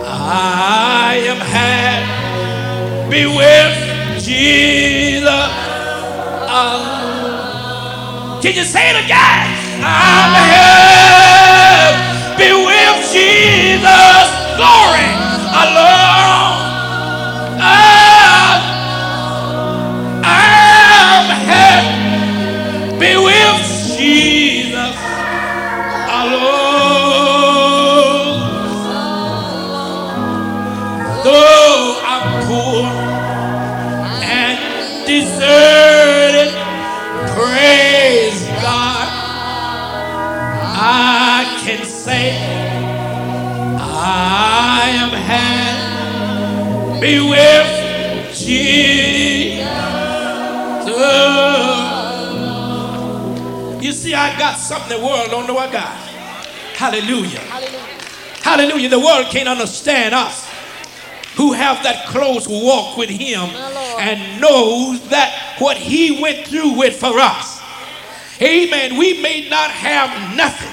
I am happy with Jesus. alone. Can you say it again? I'm happy with Jesus. Glory. Alone. Happy with Jesus. You see, I got something the world don't know I got. Hallelujah. Hallelujah. The world can't understand us who have that close walk with Him and knows that what He went through with for us. Amen. We may not have nothing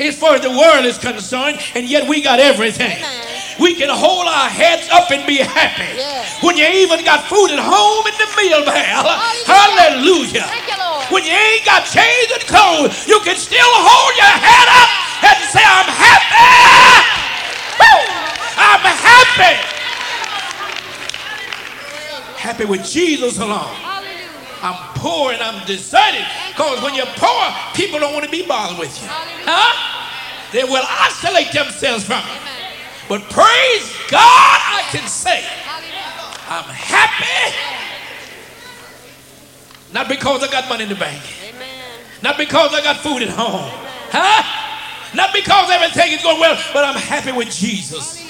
as far as the world is concerned, and yet we got everything. We can hold our up and be happy. Yeah. When you even got food at home in the meal bell. Hallelujah. Hallelujah. Thank you, Lord. When you ain't got change and clothes, you can still hold your head up and say, I'm happy. Woo! I'm happy. Happy with Jesus alone. I'm poor and I'm deserted. Because when you're poor, people don't want to be bothered with you. Huh? They will isolate themselves from you. But praise God, I can say, I'm happy. Not because I got money in the bank. Not because I got food at home. Huh? Not because everything is going well, but I'm happy with Jesus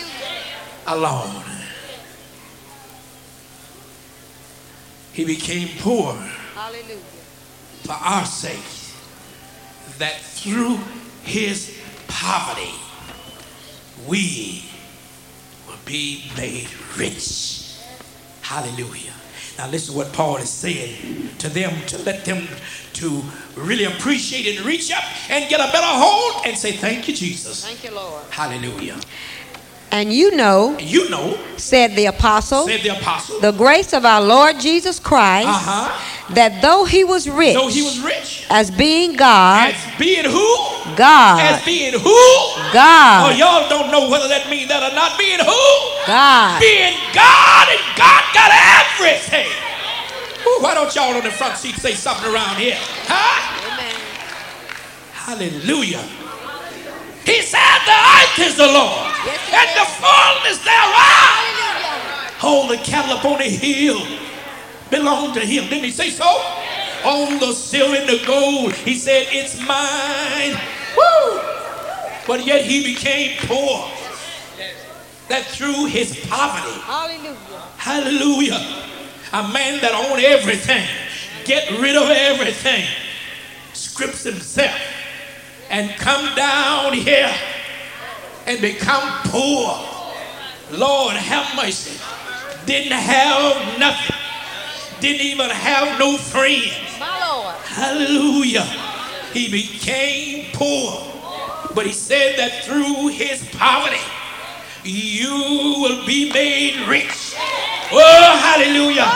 alone. He became poor for our sake, that through his poverty we will be made rich. Hallelujah. Now listen to what Paul is saying to them to let them to really appreciate and reach up and get a better hold and say thank you Jesus. Thank you, Lord. Hallelujah. And you know, You know, said the apostle, said the apostle, the grace of our Lord Jesus Christ, uh-huh, that though he was rich, though he was rich, as being God, as being who? God, As being who? God. Oh, y'all don't know whether that means that or not. Being who? God. Being God, and God got everything. Ooh, why don't y'all on the front seat say something around here? Huh? Amen. Hallelujah. He said, The earth is the Lord, Yes, and the is. fullness thereof. Hallelujah. All the cattle upon the hill belong to him. Didn't he say so? All the silver and the gold, he said, It's mine. Woo! But yet he became poor. That through his poverty, Hallelujah. hallelujah, a man that owned everything, get rid of everything, scripts himself, and come down here and become poor. Lord, have mercy. Didn't have nothing. Didn't even have no friends. Hallelujah. He became poor. But he said that through his poverty, you will be made rich. Oh, hallelujah.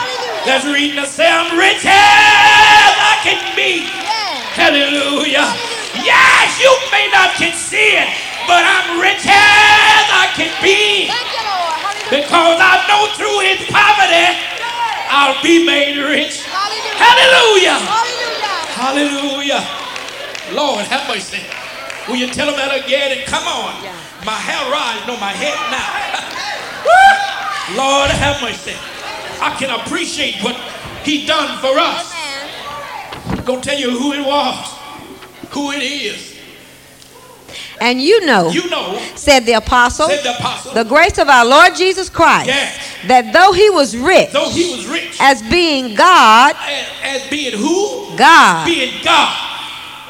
Let's read the say, I'm rich as I can be. Hallelujah. Yes, you may not can see it, but I'm rich as I can be. Thank you, Lord. Hallelujah. Because I know through his poverty, I'll be made rich. Hallelujah. Hallelujah. Lord, have mercy. Will you tell them that again and come on? My hair rise on my head now. *laughs* Lord, have mercy. I can appreciate what he done for us. Gonna tell you who it was, who it is. And you know, You know, said the apostle, said the apostle, the grace of our Lord Jesus Christ, Yes. that though he was rich, though he was rich, as being God, as, as being who? God, Being God,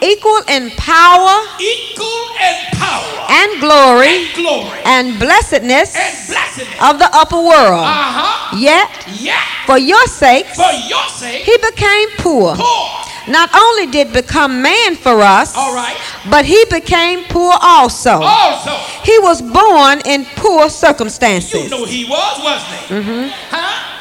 equal in power equal in power and glory and glory and blessedness and blessedness. of the upper world. Uh-huh. Yet, Yeah. for your sakes, For your sake, he became poor. poor. Not only did become man for us, All right. but he became poor also. Also, He was born in poor circumstances. you circumstances, know he was, wasn't he? Mm-hmm. Huh?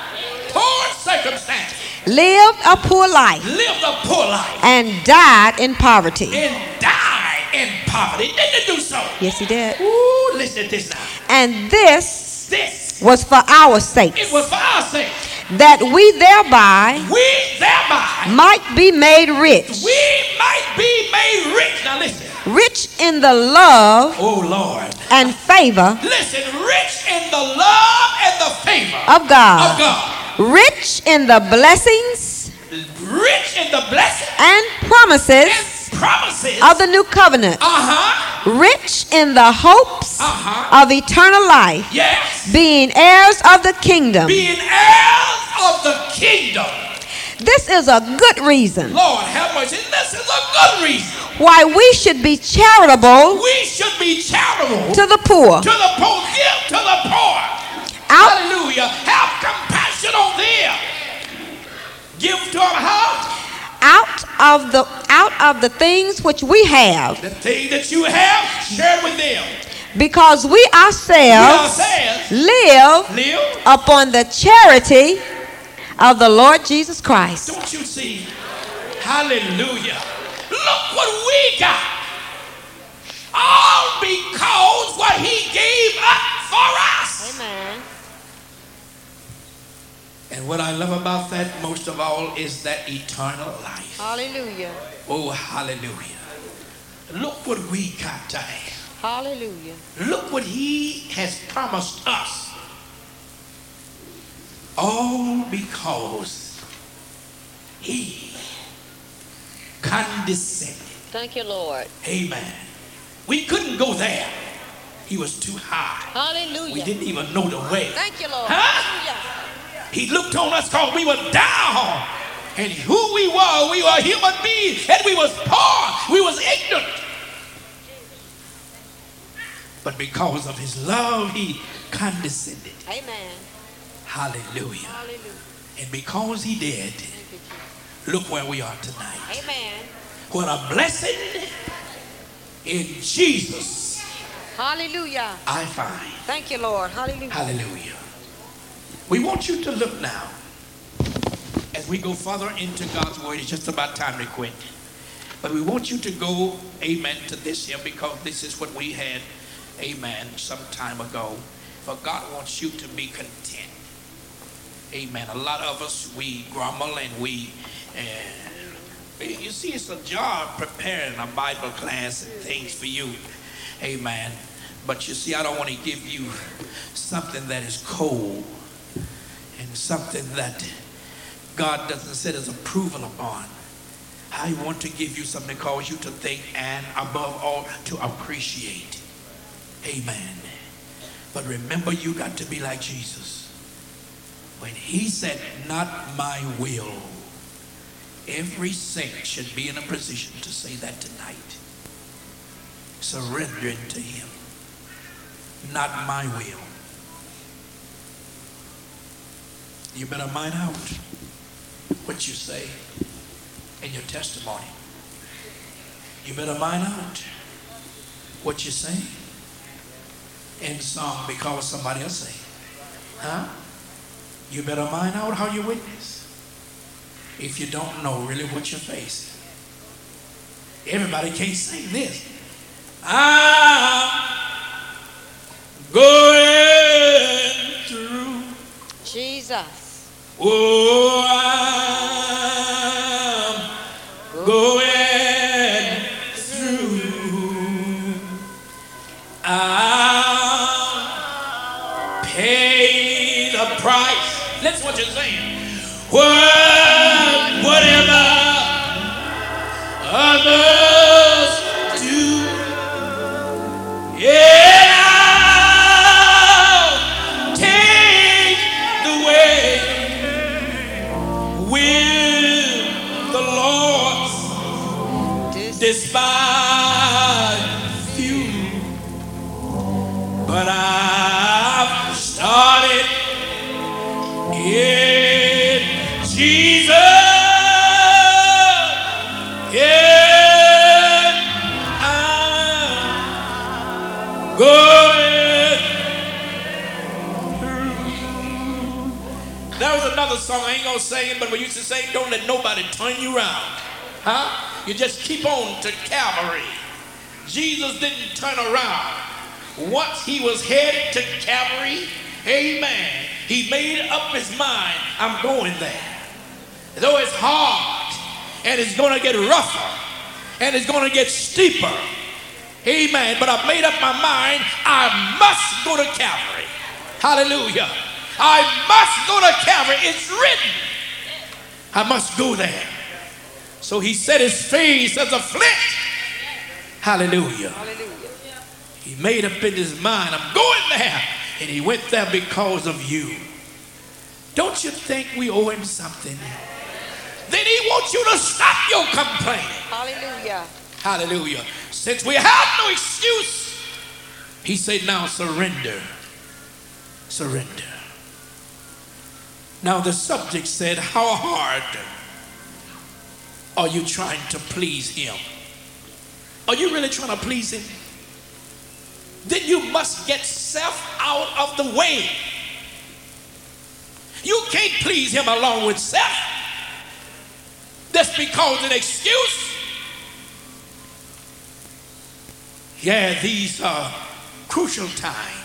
Poor circumstance. lived a poor life, Lived a poor life and died in poverty. and died in poverty. Didn't it do so? Yes, he did. Ooh, listen to this now. And this This, was for our sake, it was for our sake. That we thereby We thereby, might be made rich, we might be made rich. Now listen. rich in the love Oh, Lord. and favor Listen, rich in the love and the favor of God. of God, rich in the blessings Rich in the blessings and promises and promises of the new covenant, Uh-huh. rich in the hopes Uh-huh. of eternal life, Yes. being heirs of the kingdom. Being heirs of the kingdom. This is a good reason Lord have mercy. This is a good reason. why we should be charitable We should be charitable to the poor. to the poor. Give to the poor. Out, Hallelujah. Have compassion on them. Give to them how? out of the of the things which we have, The thing that you have, share with them. because we We ourselves ourselves live live. upon the charity of the Lord Jesus Christ. Don't you see? Hallelujah. Look what we got. All because what he gave up for us. Amen. And what I love about that most of all is that eternal life. Hallelujah. Oh, hallelujah. Look what we got to have. Hallelujah. Look what he has promised us. All because he condescended. Thank you, Lord. Amen. We couldn't go there. He was too high. Hallelujah. We didn't even know the way. Thank you, Lord. Huh? He looked on us because we were down. And who we were, we were human beings. And we was poor. We was ignorant. But because of his love, he condescended. Amen. Hallelujah. Hallelujah. And because he did, Thank you, Jesus. look where we are tonight. Amen. What a blessing in Jesus Hallelujah. I find. Thank you, Lord. Hallelujah. Hallelujah. We want you to look now as we go further into God's word. It's just about time to quit. But we want you to go, amen, to this here because this is what we had, amen, some time ago. For God wants you to be content. Amen. A lot of us, we grumble and we, uh, you see, it's a job preparing a Bible class and things for you. Amen. But you see, I don't want to give you something that is cold something that God doesn't set his approval upon. I want to give you something that calls you to think and above all to appreciate. Amen. But remember, you got to be like Jesus. When he said, Not my will, every saint should be in a position to say that tonight. Surrendering to him. Not my will. You better mind out what you say in your testimony. You better mind out what you say in song because somebody else say. Huh? You better mind out how you witness. If you don't know really what you're facing. Everybody can't sing this. I'm going through. Jesus. Oh, I'm going through. I'll pay the price. That's what you're saying. What, song I ain't gonna sing it, but we used to say, "Don't let nobody turn you around." Huh? You just keep on to Calvary. Jesus didn't turn around. Once he was headed to Calvary, amen, he made up his mind, I'm going there. Though it's hard and it's to get rougher and it's to get steeper, amen, but I've made up my mind, I must go to Calvary. Hallelujah. I must go to Calvary. It's written. I must go there. So he set his face as a flint. Hallelujah. hallelujah. He made up in his mind, I'm going there. And he went there because of you. Don't you think we owe him something? Then he wants you to stop your complaining. Hallelujah. Hallelujah. Since we have no excuse, he said, now surrender. Surrender. Now the subject said, how hard are you trying to please him? Are you really trying to please him? Then you must get self out of the way. You can't please him along with self. That's because an excuse. Yeah, these are crucial times.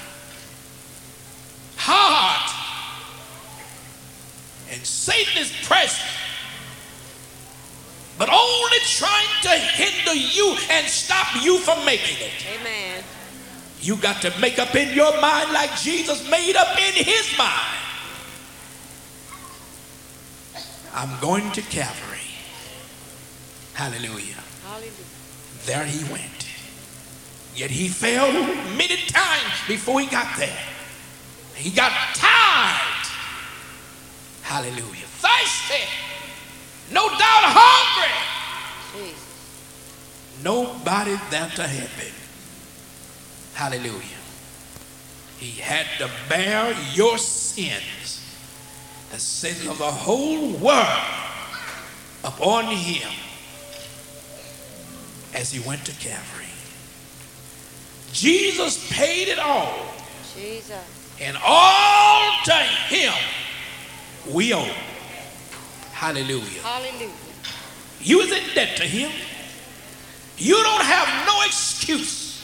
Hard. Satan is present but only trying to hinder you and stop you from making it. Amen. You got to make up in your mind like Jesus made up in his mind. I'm going to Calvary. Hallelujah. Hallelujah. There he went. Yet he fell many times before he got there. He got tired. Hallelujah. Thirsty. No doubt hungry. Jesus. Nobody there to help him. Hallelujah. He had to bear your sins, the sins of the whole world, upon him as he went to Calvary. Jesus paid it all, Jesus. and all to him we owe. Hallelujah. Hallelujah. You is in debt to him. You don't have no excuse.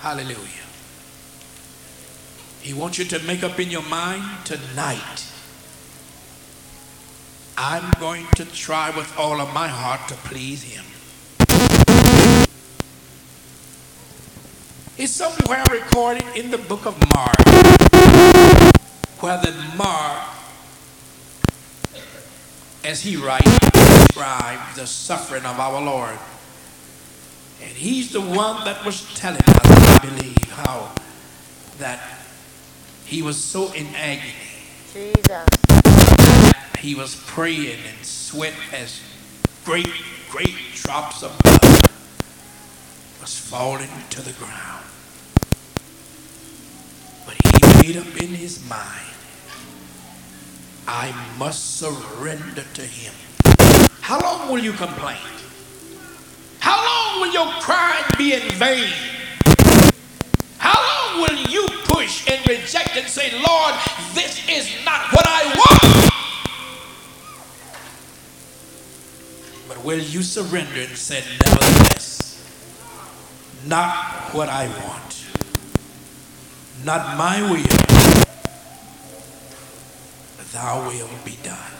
Hallelujah. He wants you to make up in your mind tonight. I'm going to try with all of my heart to please him. It's somewhere recorded in the book of Mark where the Mark, as he writes, describes the suffering of our Lord. And he's the one that was telling us, I believe, how that he was so in agony. Jesus. He was praying and sweat as great, great drops of blood was falling to the ground. But he made up in his mind, I must surrender to him. How long will you complain? How long will your crying be in vain? How long will you push and reject and say, Lord, this is not what I want? But will you surrender and say, nevertheless, not what I want, not my will, thy will be done.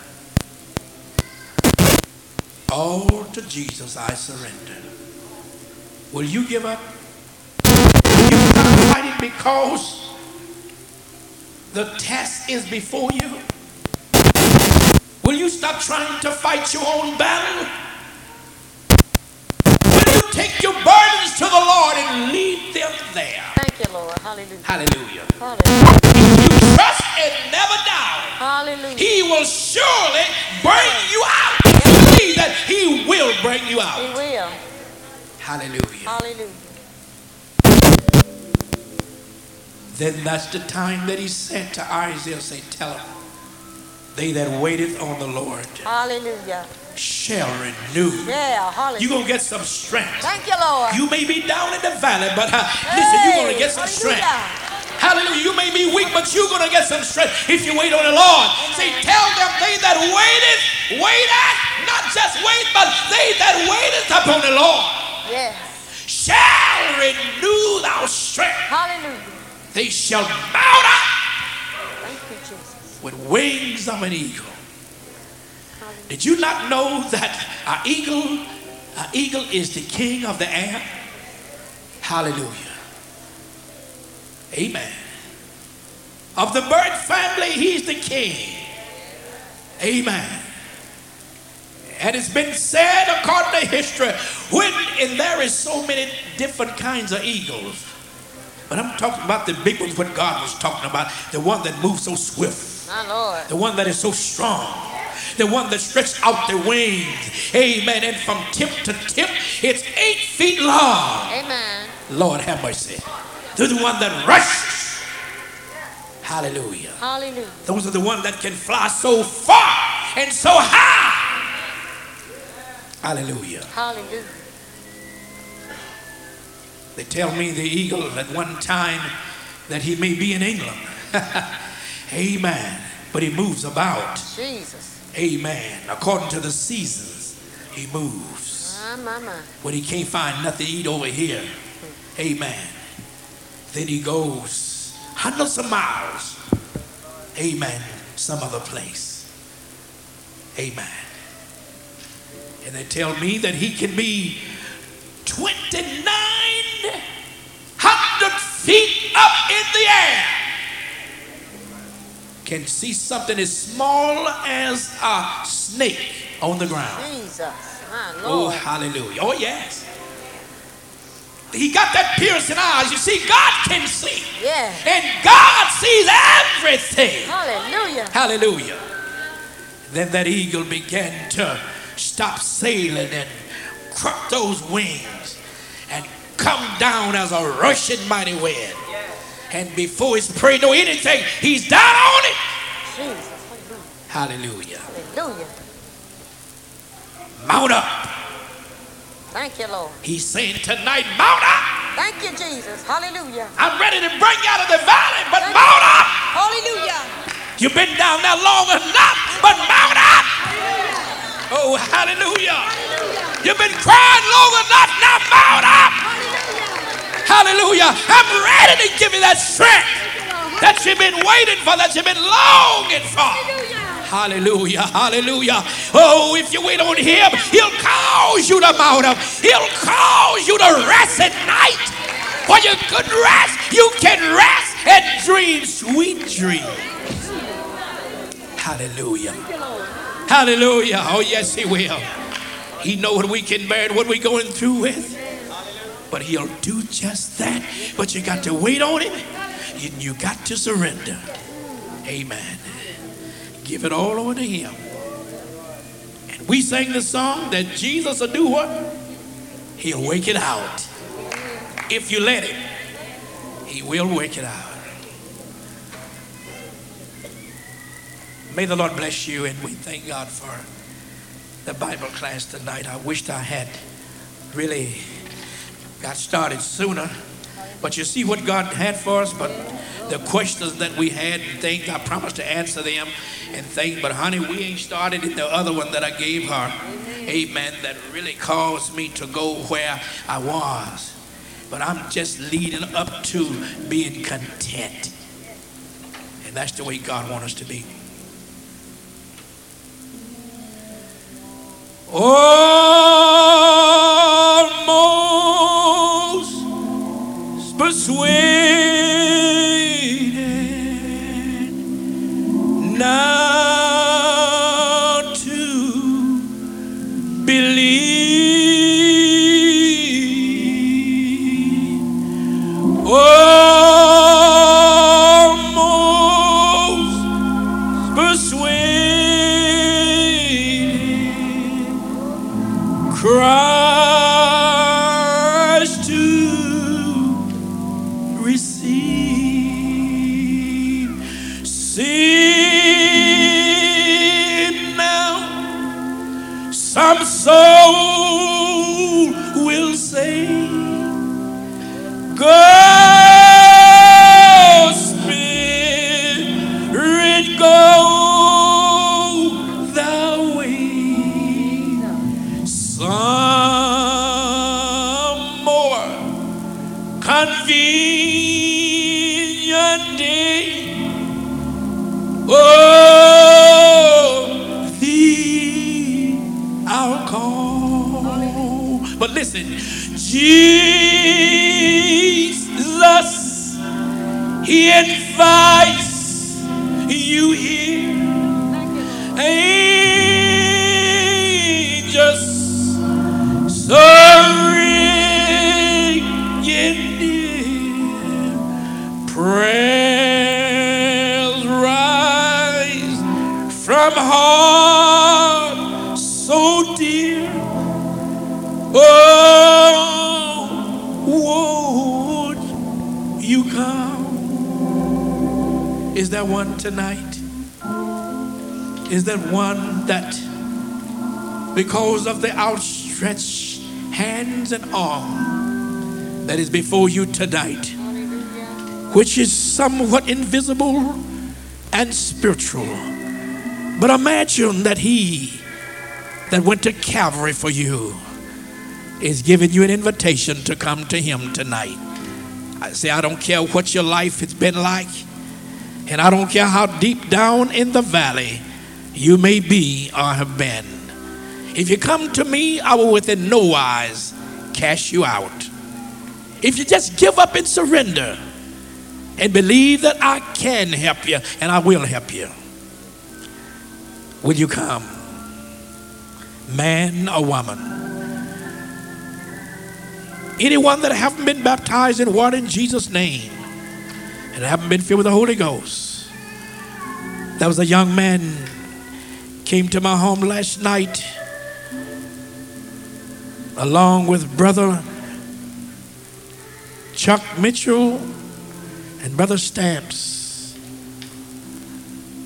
All to Jesus I surrender. Will you give up? Will you stop fighting because the test is before you? Will you stop trying to fight your own battle? Will you take your burdens to the Lord and leave them there? Thank you, Lord. Hallelujah. Hallelujah. Hallelujah. Hallelujah. He will surely bring you out. Believe that He will bring you out. He will. Hallelujah. Hallelujah. Then that's the time that He said to Isaiah, say, tell him, they that waiteth on the Lord Hallelujah. shall renew. Yeah. Hallelujah. You're going to get some strength. Thank you, Lord. You may be down in the valley, but uh, listen, you're going to get some strength. Hallelujah. You may be weak, but you're going to get some strength if you wait on the Lord. Say, tell them they that waiteth, wait at, not just wait, but they that waiteth upon the Lord Yes. shall renew thy strength. Hallelujah. They shall mount up Thank you, Jesus. with wings of an eagle. Hallelujah. Did you not know that an eagle, an eagle is the king of the air? Hallelujah. Amen. Of the bird family, he's the king. Amen. And it's been said according to history, when and there is so many different kinds of eagles. But I'm talking about the big ones, what God was talking about, the one that moves so swift My Lord. the one that is so strong, the one that stretched out their wings, amen, and from tip to tip, it's eight feet long. Amen. Lord have mercy. They're the one that rushes. Hallelujah. Hallelujah. Those are the ones that can fly so far and so high. Hallelujah. Hallelujah. They tell me the eagle at one time that he may be in England. *laughs* Amen. But he moves about. Jesus. Amen. According to the seasons, he moves. My, my, my. When he can't find nothing to eat over here, hmm. amen. Then he goes hundreds of miles, amen, some other place. Amen. And they tell me that he can be 2,900 feet up in the air. Can see something as small as a snake on the ground. Jesus. Oh, hallelujah. Oh, yes. He got that piercing eyes. You see, God can see. Yeah. And God sees everything. Hallelujah. Hallelujah. Then that eagle began to stop sailing and crop those wings and come down as a rushing mighty wind. And before his prey know anything, he's down on it. Jesus. Hallelujah. Hallelujah. Hallelujah. Mount up. Thank you, Lord. He's saying tonight, mount up. Thank you, Jesus. Hallelujah. I'm ready to bring you out of the valley, but mount up. Hallelujah. You've been down there long enough, but mount up. Oh, hallelujah. You've been crying long enough, now mount up. Hallelujah. I'm ready to give you that strength that you've been waiting for, that you've been longing for. Hallelujah, hallelujah. Oh, if you wait on him, he'll cause you to mount up. He'll cause you to rest at night. For you could rest, you can rest and dream sweet dreams. Hallelujah. Hallelujah. Oh, yes, He will. He know what we can bear and what we're going through with. But He'll do just that. But you got to wait on Him. And you got to surrender. Amen. Give it all over to Him. And we sang the song that Jesus will do what? He'll wake it out. If you let Him, He will wake it out. May the Lord bless you, and we thank God for the Bible class tonight. I wished I had really got started sooner. But you see what God had for us, but the questions that we had and things, I promised to answer them and things. But honey, we ain't started in the other one that I gave her. Amen. That really caused me to go where I was. But I'm just leading up to being content. And that's the way God wants us to be. Almost persuaded before you tonight, which is somewhat invisible and spiritual. But imagine that He that went to Calvary for you is giving you an invitation to come to Him tonight. I say, I don't care what your life has been like, and I don't care how deep down in the valley you may be or have been. If you come to me, I will within no wise cast you out. If you just give up and surrender and believe that I can help you and I will help you, will you come? Man or woman? Anyone that haven't been baptized in water in Jesus' name and haven't been filled with the Holy Ghost. There was a young man came to my home last night along with brother Chuck Mitchell and brother Stamps.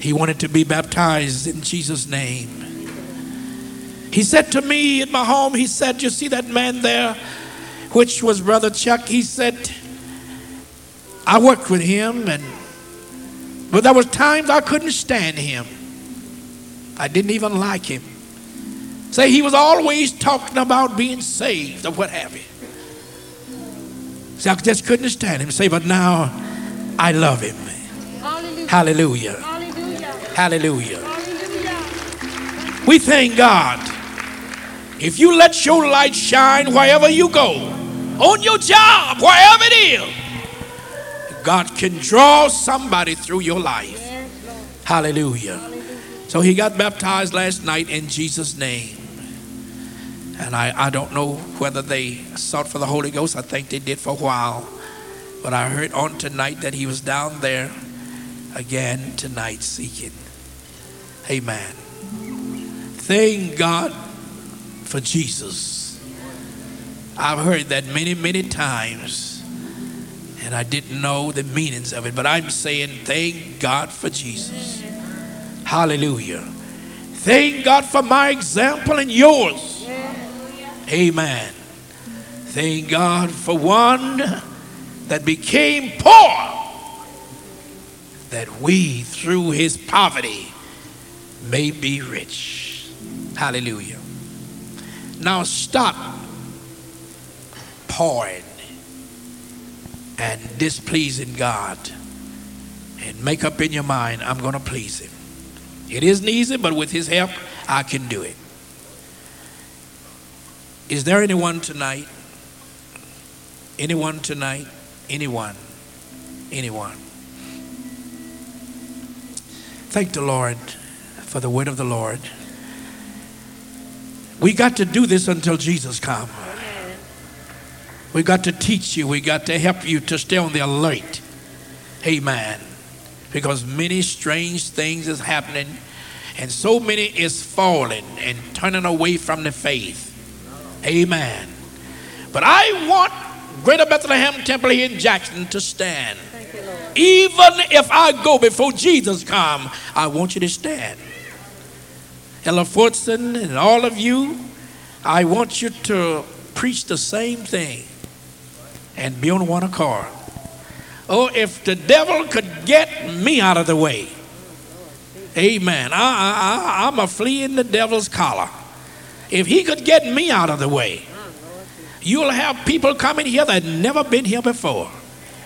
He wanted to be baptized in Jesus' name. He said to me at my home, he said, You see that man there, which was brother Chuck? He said, I worked with him and but there was times I couldn't stand him. I didn't even like him. Say he was always talking about being saved or what have you. See, I just couldn't stand him. Say, but now I love him. Hallelujah. Hallelujah. Hallelujah. Hallelujah. Hallelujah. We thank God. If you let your light shine wherever you go, on your job, wherever it is. God can draw somebody through your life. Hallelujah. So he got baptized last night in Jesus' name. And I, I don't know whether they sought for the Holy Ghost. I think they did for a while. But I heard on tonight that he was down there again tonight seeking. Amen. Thank God for Jesus. I've heard that many, many times, and I didn't know the meanings of it, but I'm saying thank God for Jesus. Hallelujah. Thank God for my example and yours. Amen. Thank God for one that became poor, that we, through his poverty, may be rich. Hallelujah. Now stop pouring and displeasing God and make up in your mind, I'm going to please him. It isn't easy, but with his help, I can do it. Is there anyone tonight? Anyone tonight? Anyone? Anyone? Thank the Lord for the word of the Lord. We got to do this until Jesus comes. We got to teach you. We got to help you to stay on the alert. Amen. Because many strange things is happening and so many is falling and turning away from the faith. Amen. But I want Greater Bethlehem Temple here in Jackson to stand. Even if I go before Jesus come, I want you to stand. Ella Fortson and all of you, I want you to preach the same thing and be on one accord. Oh, if the devil could get me out of the way, amen. I, I, I'm a flea in the devil's collar. If he could get me out of the way, you'll have people coming here that never been here before.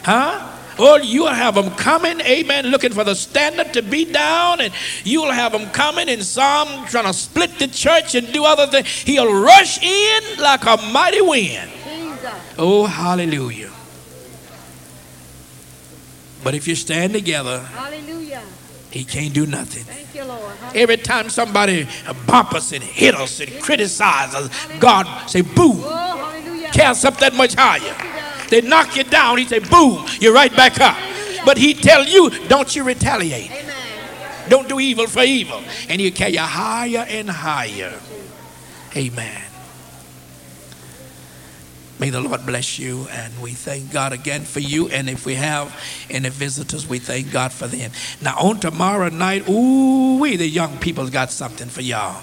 Huh? Or you'll have them coming, amen, looking for the standard to be down, and you'll have them coming in some trying to split the church and do other things. He'll rush in like a mighty wind. Oh, hallelujah. But if you stand together, Hallelujah. He can't do nothing. Thank you, Lord. Every time somebody bump us and hit us and criticize us, God say, boom, Oh, hallelujah. cast up that much higher. They knock you down, he say, boom, you're right back up. But he tell you, don't you retaliate. Amen. Don't do evil for evil. And he'll carry you higher and higher. Amen. May the Lord bless you, and we thank God again for you. And if we have any visitors, we thank God for them. Now, on tomorrow night, ooh, we the young people's got something for y'all.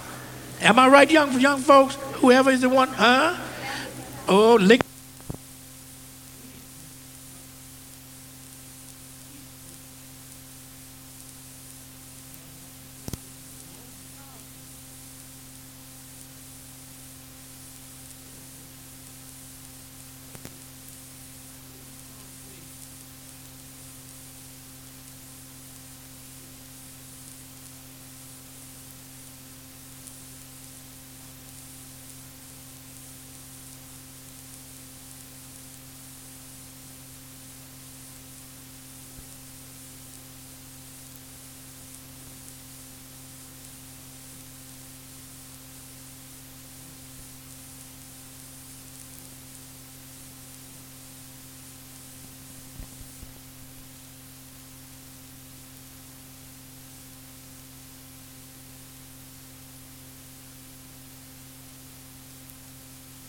Am I right, young young folks? Whoever is the one, huh? Oh, lick.